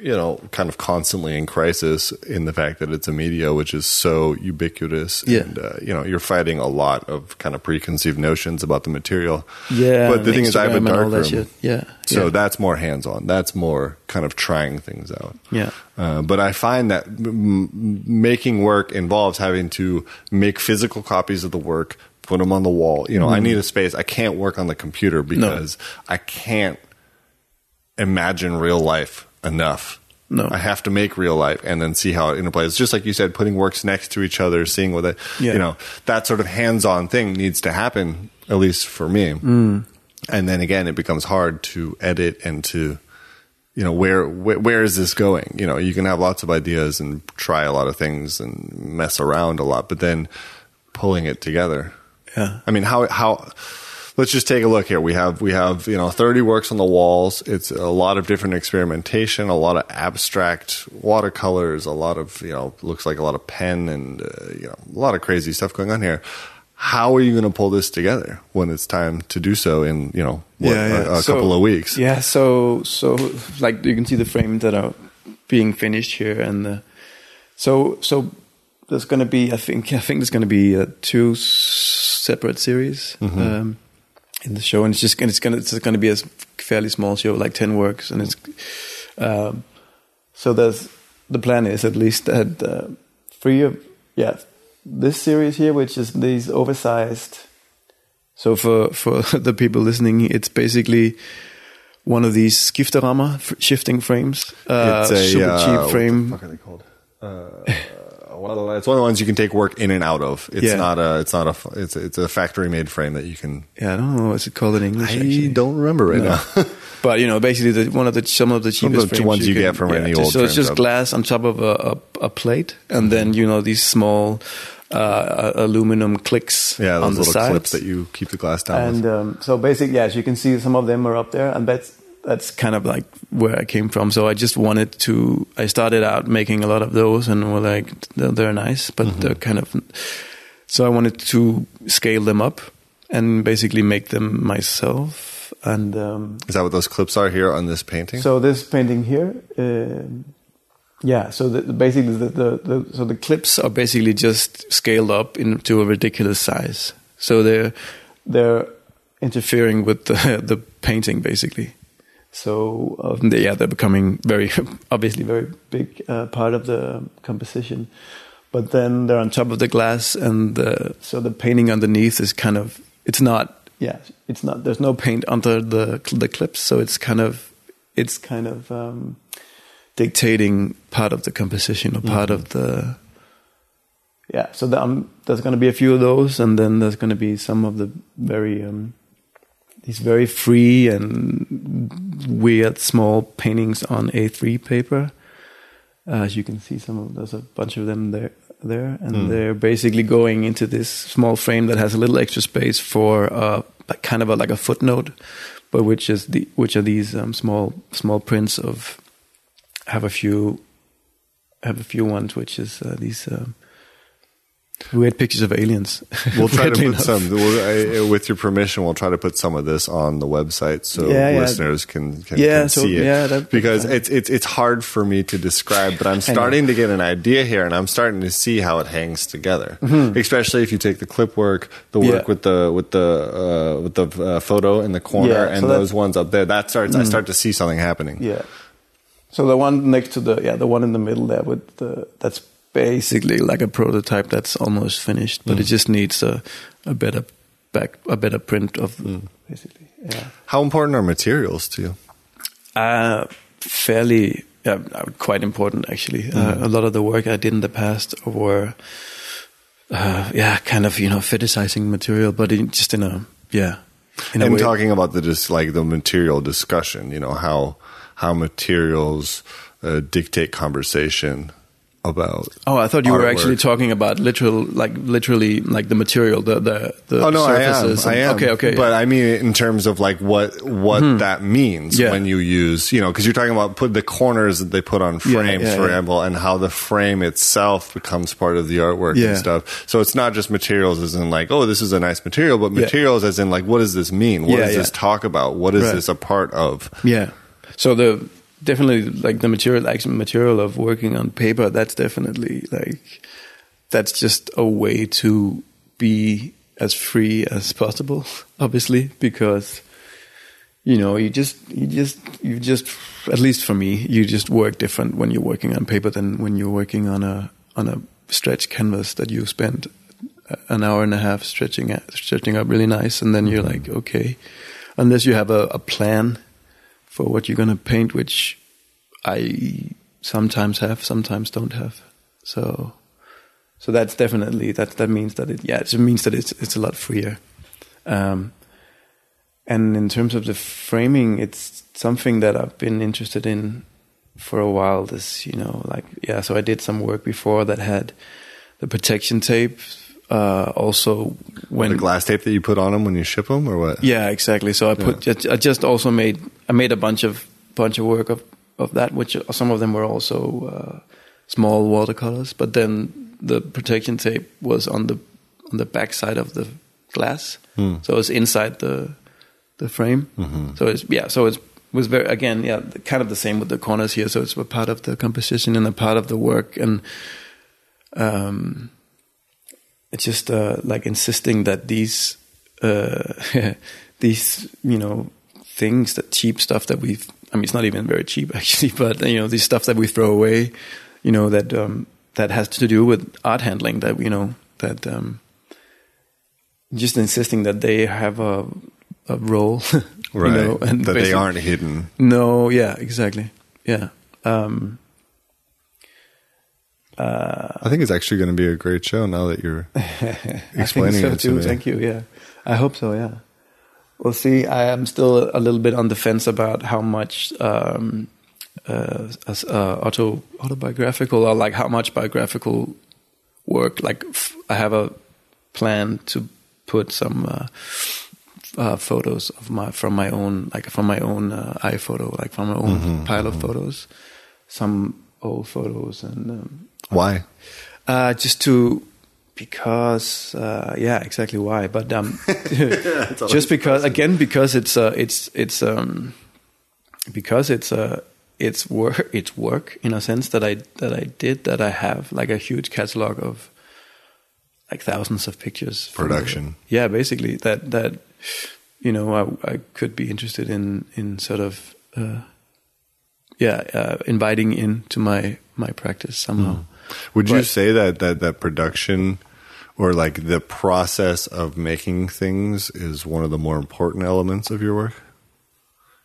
you know, kind of constantly in crisis in the fact that it's a media which is so ubiquitous. Yeah. and uh, you know, you're fighting a lot of kind of preconceived notions about the material. yeah. but the thing is, I have a Instagram dark room. Yeah. so yeah. that's more hands-on. That's more kind of trying things out. Yeah. Uh, but I find that m- making work involves having to make physical copies of the work, put them on the wall. You know, Mm-hmm. I need a space. I can't work on the computer because I can't imagine real life enough. No. I have to make real life and then see how it interplays. Just like you said, putting works next to each other, seeing what it, Yeah. you know, that sort of hands-on thing needs to happen, at least for me. Mm. And then again, it becomes hard to edit and to, you know, where, where where is this going? You know, you can have lots of ideas and try a lot of things and mess around a lot, but then pulling it together. Yeah. I mean, how how? Let's just take a look here. We have we have you know thirty works on the walls. It's a lot of different experimentation, a lot of abstract watercolors, a lot of you know looks like a lot of pen and uh, you know a lot of crazy stuff going on here. How are you going to pull this together when it's time to do so in you know what, a, a So- couple of weeks? Yeah, so so like you can see the frames that are being finished here, and the, so so there's going to be I think I think there's going to be uh, two separate series um, in the show, and it's just gonna, it's going to it's going to be a fairly small show, like ten works, and it's um, so there's the plan is at least that uh, three of yeah this series here, which is these oversized. So for for the people listening, it's basically one of these skifterammer f- shifting frames. Uh, super uh, cheap what frame. the fuck are they called? One of the, it's one of the ones you can take work in and out of. It's Yeah. not a. It's not a. It's it's a factory made frame that you can. Yeah, I don't know what's it called in English. I actually. don't remember right No. now. But you know, basically, the, one of the some of the cheapest the frames ones you get from any just- old So it's frame just shop. glass on top of a, a, a plate, and then you know these small uh, aluminum clicks yeah, on those the little sides. clips that you keep the glass down and with. um, so basically, yeah, as you can see, some of them are up there, and that's that's kind of like where I came from. So I just wanted to. I started out making a lot of those, and were like, they're, they're nice, but Mm-hmm. they're kind of. So I wanted to scale them up and basically make them myself. And um, Is that what those clips are here on this painting? so this painting here, uh, yeah, so the, basically the, the, the so the clips are basically just scaled up into a ridiculous size. So they're they're interfering with the the painting basically. So um, they, yeah, they're becoming very obviously very big uh, part of the composition. But then they're on top of the glass, and the, so the painting underneath is kind of it's not yeah it's not there's no paint under the the clips, so it's kind of it's kind of um, dictating part of the composition or part of the yeah. So the, um, there's going to be a few of those and then there's going to be some of the very um, these very free and weird small paintings on A3 paper. Uh, as you can see some of there's a bunch of them there there. And they're basically going into this small frame that has a little extra space for uh, like kind of a, like a footnote but which is the which are these um, small small prints of have a few have a few ones which is uh, these um, weird pictures of aliens. We'll try to put enough. some. We'll, I, with your permission, we'll try to put some of this on the website so Yeah, yeah. listeners can can, Yeah, can so- see it. yeah, because it's it's it's hard for me to describe, but I'm starting to get an idea here, and I'm starting to see how it hangs together. Especially if you take the clip work, the work Mm-hmm. Yeah. with the with the uh, with the uh, photo in the corner, Yeah, and so those ones up there. That starts. I start to see something happening. Yeah. So the one next to the yeah the one in the middle there with the that's basically like a prototype that's almost finished, but it just needs a a better back a better print of basically yeah. How important are materials to you? Uh, fairly, uh, quite important actually. Uh, a lot of the work I did in the past were, uh, yeah, kind of you know fetishizing material, but in, just in a yeah. In and way. talking about the just like the material discussion, you know how how materials uh, dictate conversation about. Oh, I thought you were actually talking about literal, like literally, like the material, the the, the Oh no, I am. surfaces. I am. Okay, okay. But I mean, in terms of like what what that means Hmm. Yeah. when you use, you know, because you're talking about put the corners that they put on frames, yeah, for yeah. example, and how the frame itself becomes part of the artwork Yeah. and stuff. So it's not just materials as in like, oh, this is a nice material, but Yeah. materials as in like, what does this mean? What Yeah, does yeah. this talk about? What is Right. this a part of? yeah. So the definitely like the material, like material of working on paper. That's definitely like that's just a way to be as free as possible. Obviously, because you know you just you just you just at least for me you just work different when you're working on paper than when you're working on a on a stretch canvas that you spend an hour and a half stretching stretching up really nice and then you're mm-hmm. like okay unless you have a, a plan for what you're going to paint which i sometimes have sometimes don't have so so that's definitely that that means that it yeah it means that it's it's a lot freer um and in terms of the framing, it's something that I've been interested in for a while. This, you know, like yeah. So I did some work before that had the protection tape. Uh, also, when the glass tape that you put on them when you ship them, or what? yeah, exactly. So I put just, I just also made I made a bunch of bunch of work of of that, which some of them were also uh, small watercolors. But then the protection tape was on the on the back side of the glass, so it's inside the the frame. So it's yeah, so it's was very again yeah, kind of the same with the corners here. So it's a part of the composition and a part of the work and. Um, it's just uh, like insisting that these uh, these you know things that cheap stuff that we I mean it's not even very cheap actually but you know these stuff that we throw away you know that um, that has to do with art handling that you know that um, just insisting that they have a a role you Right. know, and that they aren't hidden. no yeah exactly yeah um, I think it's actually going to be a great show now that you're explaining so it to too. me. Thank you. Yeah, I hope so. Yeah. We'll see. I am still a little bit on the fence about how much um, uh, uh, auto autobiographical or like how much biographical work. Like f- I have a plan to put some uh, uh, photos of my from my own like from my own uh, iPhoto, like from my own Mm-hmm, pile of photos, some old photos and. Um, Why? uh, just to because uh, yeah, exactly why. But um, just because again because it's uh, it's it's um, because it's uh, it's work. It's work in a sense that I that I did that I have like a huge catalog of like thousands of pictures. from the- Production. yeah, basically that that you know I, I could be interested in in sort of uh, yeah uh, inviting into my my practice somehow. Would you say that, that that production or like the process of making things is one of the more important elements of your work?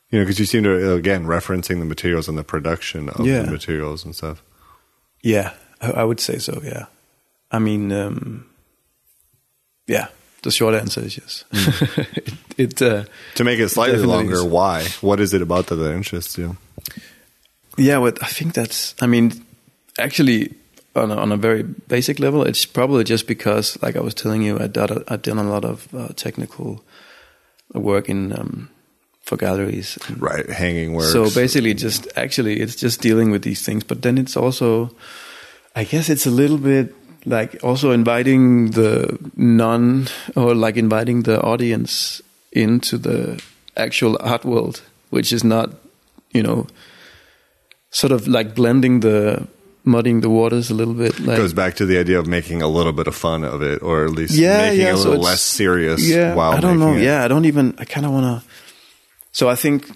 You know, because you seem to again referencing the materials and the production of Yeah. the materials and stuff. Yeah, I, would say so. Yeah, I mean, um, yeah. The short answer is yes. it it uh, To make it slightly longer, is. why? What is it about that that interests you? Yeah, but I think that's. I mean, actually, on a, on a very basic level, it's probably just because, like I was telling you, I did a, I done a lot of uh, technical work in um, for galleries. and- Right, hanging works. So basically, just actually, it's just dealing with these things. But then it's also, I guess, it's a little bit like also inviting the non or like inviting the audience into the actual art world, which is not, you know, sort of like blending the muddying the waters a little bit. Like goes back to the idea of making a little bit of fun of it, or at least yeah, making yeah, it a little it's- less serious. Yeah, while I don't know. it. Yeah, I don't even. I kind of want to. So I think,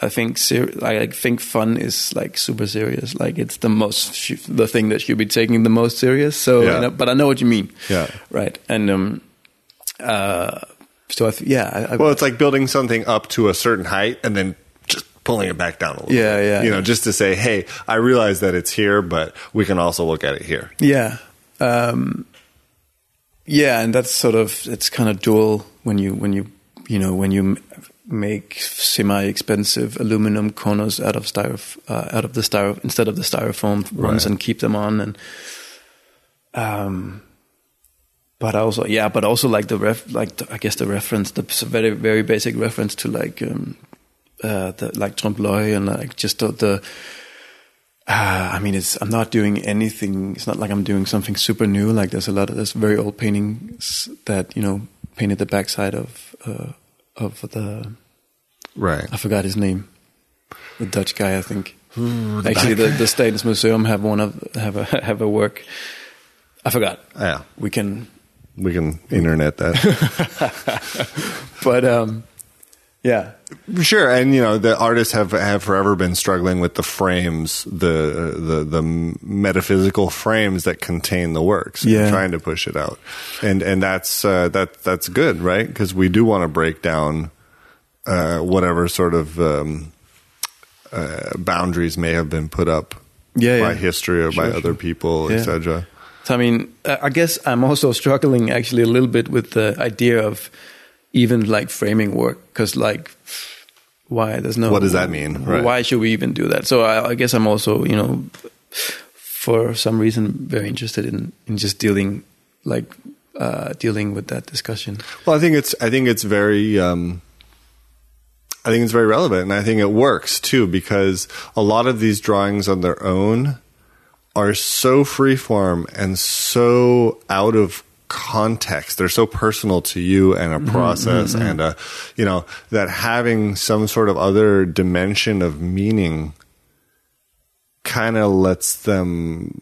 I think, ser- I think fun is like super serious. Like it's the most, sh- the thing that should be taking the most serious. So, Yeah. you know, but I know what you mean. Yeah. Right. And um, uh, so I th- yeah, I, I, Well, it's like building something up to a certain height and then pulling it back down a little. Yeah, bit. yeah, You know, just to say, hey, I realize that it's here, but we can also look at it here. Yeah. Um, yeah, and that's sort of it's kind of dual when you when you you know when you m- make semi-expensive aluminum corners out of styrof uh, out of the styro instead of the styrofoam ones Right. and keep them on and um but also yeah but also like the ref like the, I guess the reference the very very basic reference to like um uh the like trompe l'oeil and like just the, the uh, I mean, it's I'm not doing anything. It's not like I'm doing something super new. Like there's a lot of there's very old paintings that you know painted the backside of uh, of the Right. I forgot his name, the Dutch guy I think. Actually, the the Statens Museum have one of have a have a work. I forgot. Yeah. We can, We can internet that. but um, yeah, Sure, and you know the artists have have forever been struggling with the frames, the the the metaphysical frames that contain the works, and Yeah. trying to push it out, and and that's uh, that that's good, right? Because we do want to break down uh, whatever sort of um, uh, boundaries may have been put up Yeah, by yeah. history or by Sure, other people, Yeah. etc. So I mean, I I guess I'm also struggling actually a little bit with the idea of even like framing work because like why there's no What does that mean? Right. Why should we even do that? So I, I guess I'm also you know for some reason very interested in in just dealing like uh, dealing with that discussion. Well, I think it's I think it's very um, I think it's very relevant, and I think it works too because a lot of these drawings on their own are so freeform and so out of context. They're so personal to you and a process, and a you know that having some sort of other dimension of meaning kind of lets them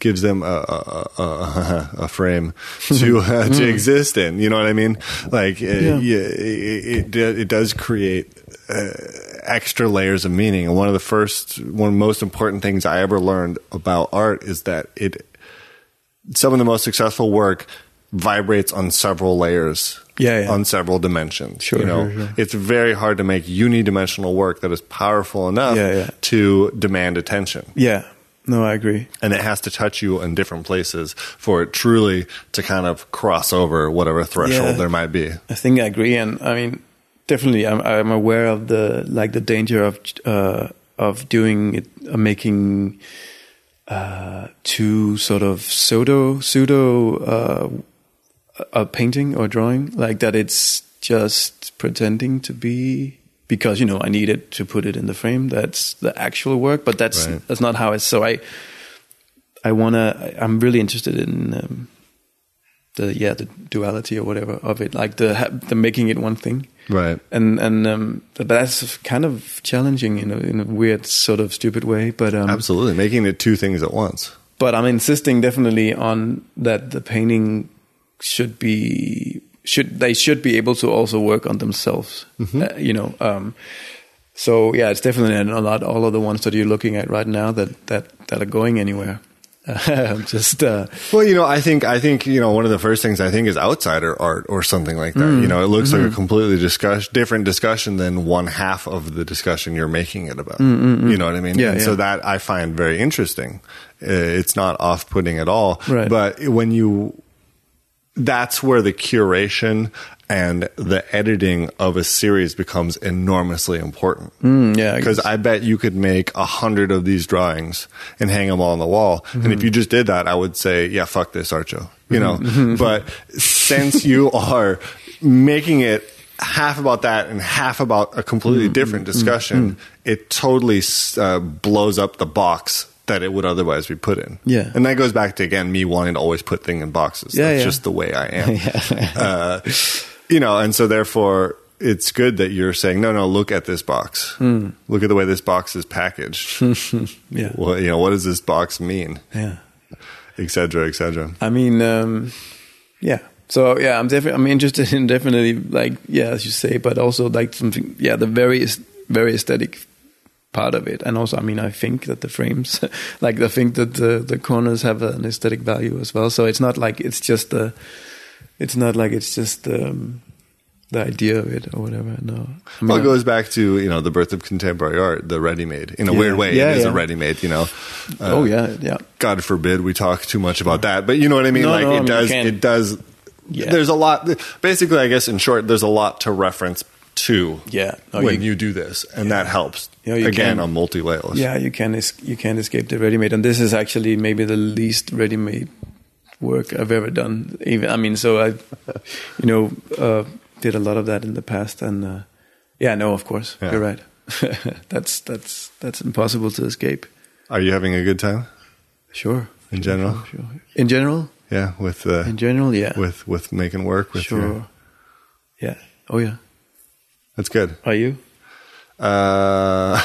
gives them a a, a, a frame to uh, to exist in you know what i mean like Yeah. yeah, it, it it does create uh, extra layers of meaning and one of the first one of the most important things i ever learned about art is that it some of the most successful work vibrates on several layers Yeah, yeah. on several dimensions Sure, you know sure, sure. it's very hard to make unidimensional work that is powerful enough Yeah, yeah. to demand attention Yeah, no, I agree. and it has to touch you in different places for it truly to kind of cross over whatever threshold there might be. I think I agree, and I mean, definitely, I'm I'm aware of the like the danger of uh, of doing it, uh, making uh, too sort of pseudo pseudo uh, a painting or drawing like that. It's just pretending to be because you know I need it to put it in the frame. That's the actual work, but that's Right. that's not how it's. So I I wanna. I'm really interested in. Um, the yeah the duality or whatever of it, like the the making it one thing. Right. And and um, that's kind of challenging in a in a weird sort of stupid way. But um, Absolutely. Making it two things at once. but I'm insisting definitely on that the painting should be should they should be able to also work on themselves. Uh, you know. Um, so yeah, it's definitely a lot. All of the ones that you're looking at right now that that that are going anywhere. Just uh, Well, you know, I think I think you know one of the first things I think is outsider art or something like that. You mm. know, it looks like a mm-hmm. completely discuss different discussion than one half of the discussion you're making it about. Mm, mm, you know what I mean? Yeah, and so that I find very interesting. Uh, it's not off-putting at all. Right. But when you, that's where the curation and the editing of a series becomes enormously important mm, yeah, because guess. I bet you could make a hundred of these drawings and hang them all on the wall. And Mm-hmm. if you just did that, I would say, yeah, fuck this art show, you know. Mm-hmm. but since you are making it half about that and half about a completely Mm-hmm. different discussion, it totally uh, blows up the box that it would otherwise be put in. Yeah. And that goes back to, again, me wanting to always put things in boxes. Yeah, That's yeah. just the way I am. uh, you know, and so therefore it's good that you're saying, no, no, look at this box. Hmm. Look at the way this box is packaged. yeah, well, you know, what does this box mean? yeah. Et cetera, et cetera. I mean, um, yeah. So yeah, I'm definitely I'm interested in definitely like yeah, as you say, but also like something yeah, the very very aesthetic part of it, and also I mean I think that the frames, like I think that the the corners have an aesthetic value as well. So it's not like it's just the, it's not like it's just um, the idea of it or whatever. No, I mean, Well, it goes back to, you know, the birth of contemporary art, the ready-made. In a Yeah. weird way, Yeah, it is yeah. a ready-made, you know. Uh, oh yeah, yeah. God forbid we talk too much about that, but you know what I mean. No, like no, I it mean, does, it does. There's a lot. Basically, I guess in short, there's a lot to reference to. Yeah. No, when you- you, do this, and that helps. Yeah, you again can- on multi layers. Yeah, you can you can't escape the ready-made, and this is actually maybe the least ready-made work I've ever done. Even I mean, so I, you know, uh, did a lot of that in the past, and uh, yeah, no, of course, Yeah. you're right. that's that's that's impossible to escape. Are you having a good time Sure. in general? sure, sure. In general, Yeah, with uh, in general, yeah, with with making work with sure. your- Yeah. Oh yeah. that's good. Are you? Uh,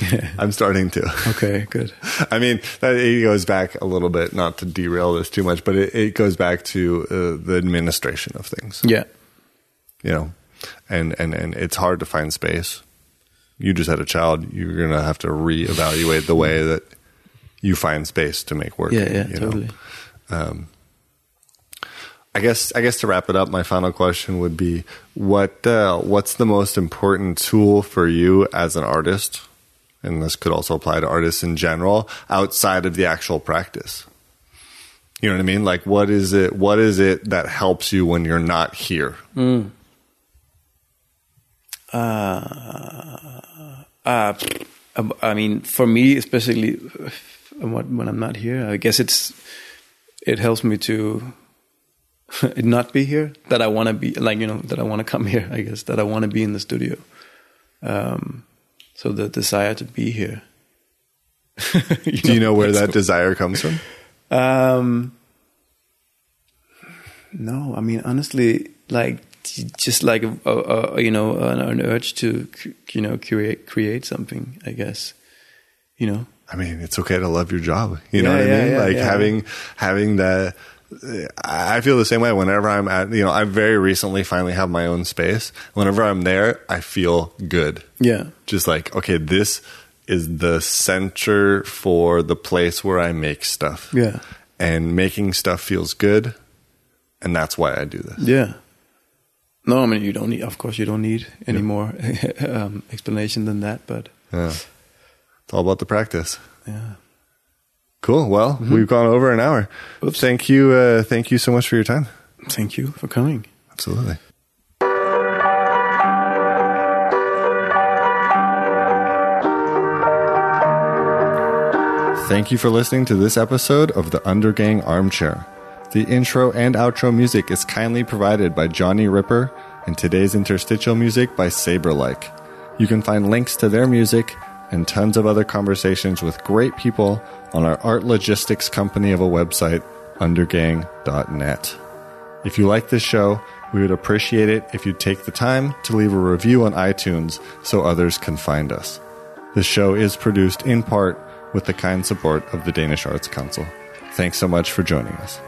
I'm starting to. Okay. Good. I mean, that it goes back a little bit, not to derail this too much, but it, it goes back to uh, the administration of things. Yeah. You know, and and and it's hard to find space. You just had a child. You're gonna have to reevaluate the way that you find space to make work. Yeah. Yeah. you know? Totally. Um, I guess I guess to wrap it up, my final question would be what uh, what's the most important tool for you as an artist, and this could also apply to artists in general outside of the actual practice. You know what I mean? Like, what is it? What is it that helps you when you're not here? Uh, uh, I mean, for me, especially uh, when I'm not here, I guess it's it helps me to not be here. That I want to be like you know that I want to come here. I guess that I want to be in the studio. Um, so the desire to be here. Do you know where that desire comes from? Um, no, I mean honestly, like just like a, a, a you know an, an urge to you know create create something. I guess you know. I mean, it's okay to love your job. You know Yeah, what I mean? yeah, like yeah. having having that. I feel the same way whenever I'm at. You know, I very recently finally have my own space. Whenever I'm there, I feel good. Yeah, Just like okay, this is the center for the place where I make stuff. Yeah. and making stuff feels good, and that's why I do this. yeah. No, I mean you don't need. Of course, you don't need any more um, explanation than that. But Yeah, it's all about the practice. yeah, Cool. Well, we've gone over an hour. Oops. Thank you. Uh, thank you so much for your time. thank you for coming. Absolutely. Thank you for listening to this episode of the Undergang Armchair. The intro and outro music is kindly provided by Johnny Ripper, and today's interstitial music by Saberlike. You can find links to their music and tons of other conversations with great people on our art logistics company of a website, undergang.net. If you like this show, we would appreciate it if you'd take the time to leave a review on iTunes so others can find us. This show is produced in part with the kind support of the Danish Arts Council. Thanks so much for joining us.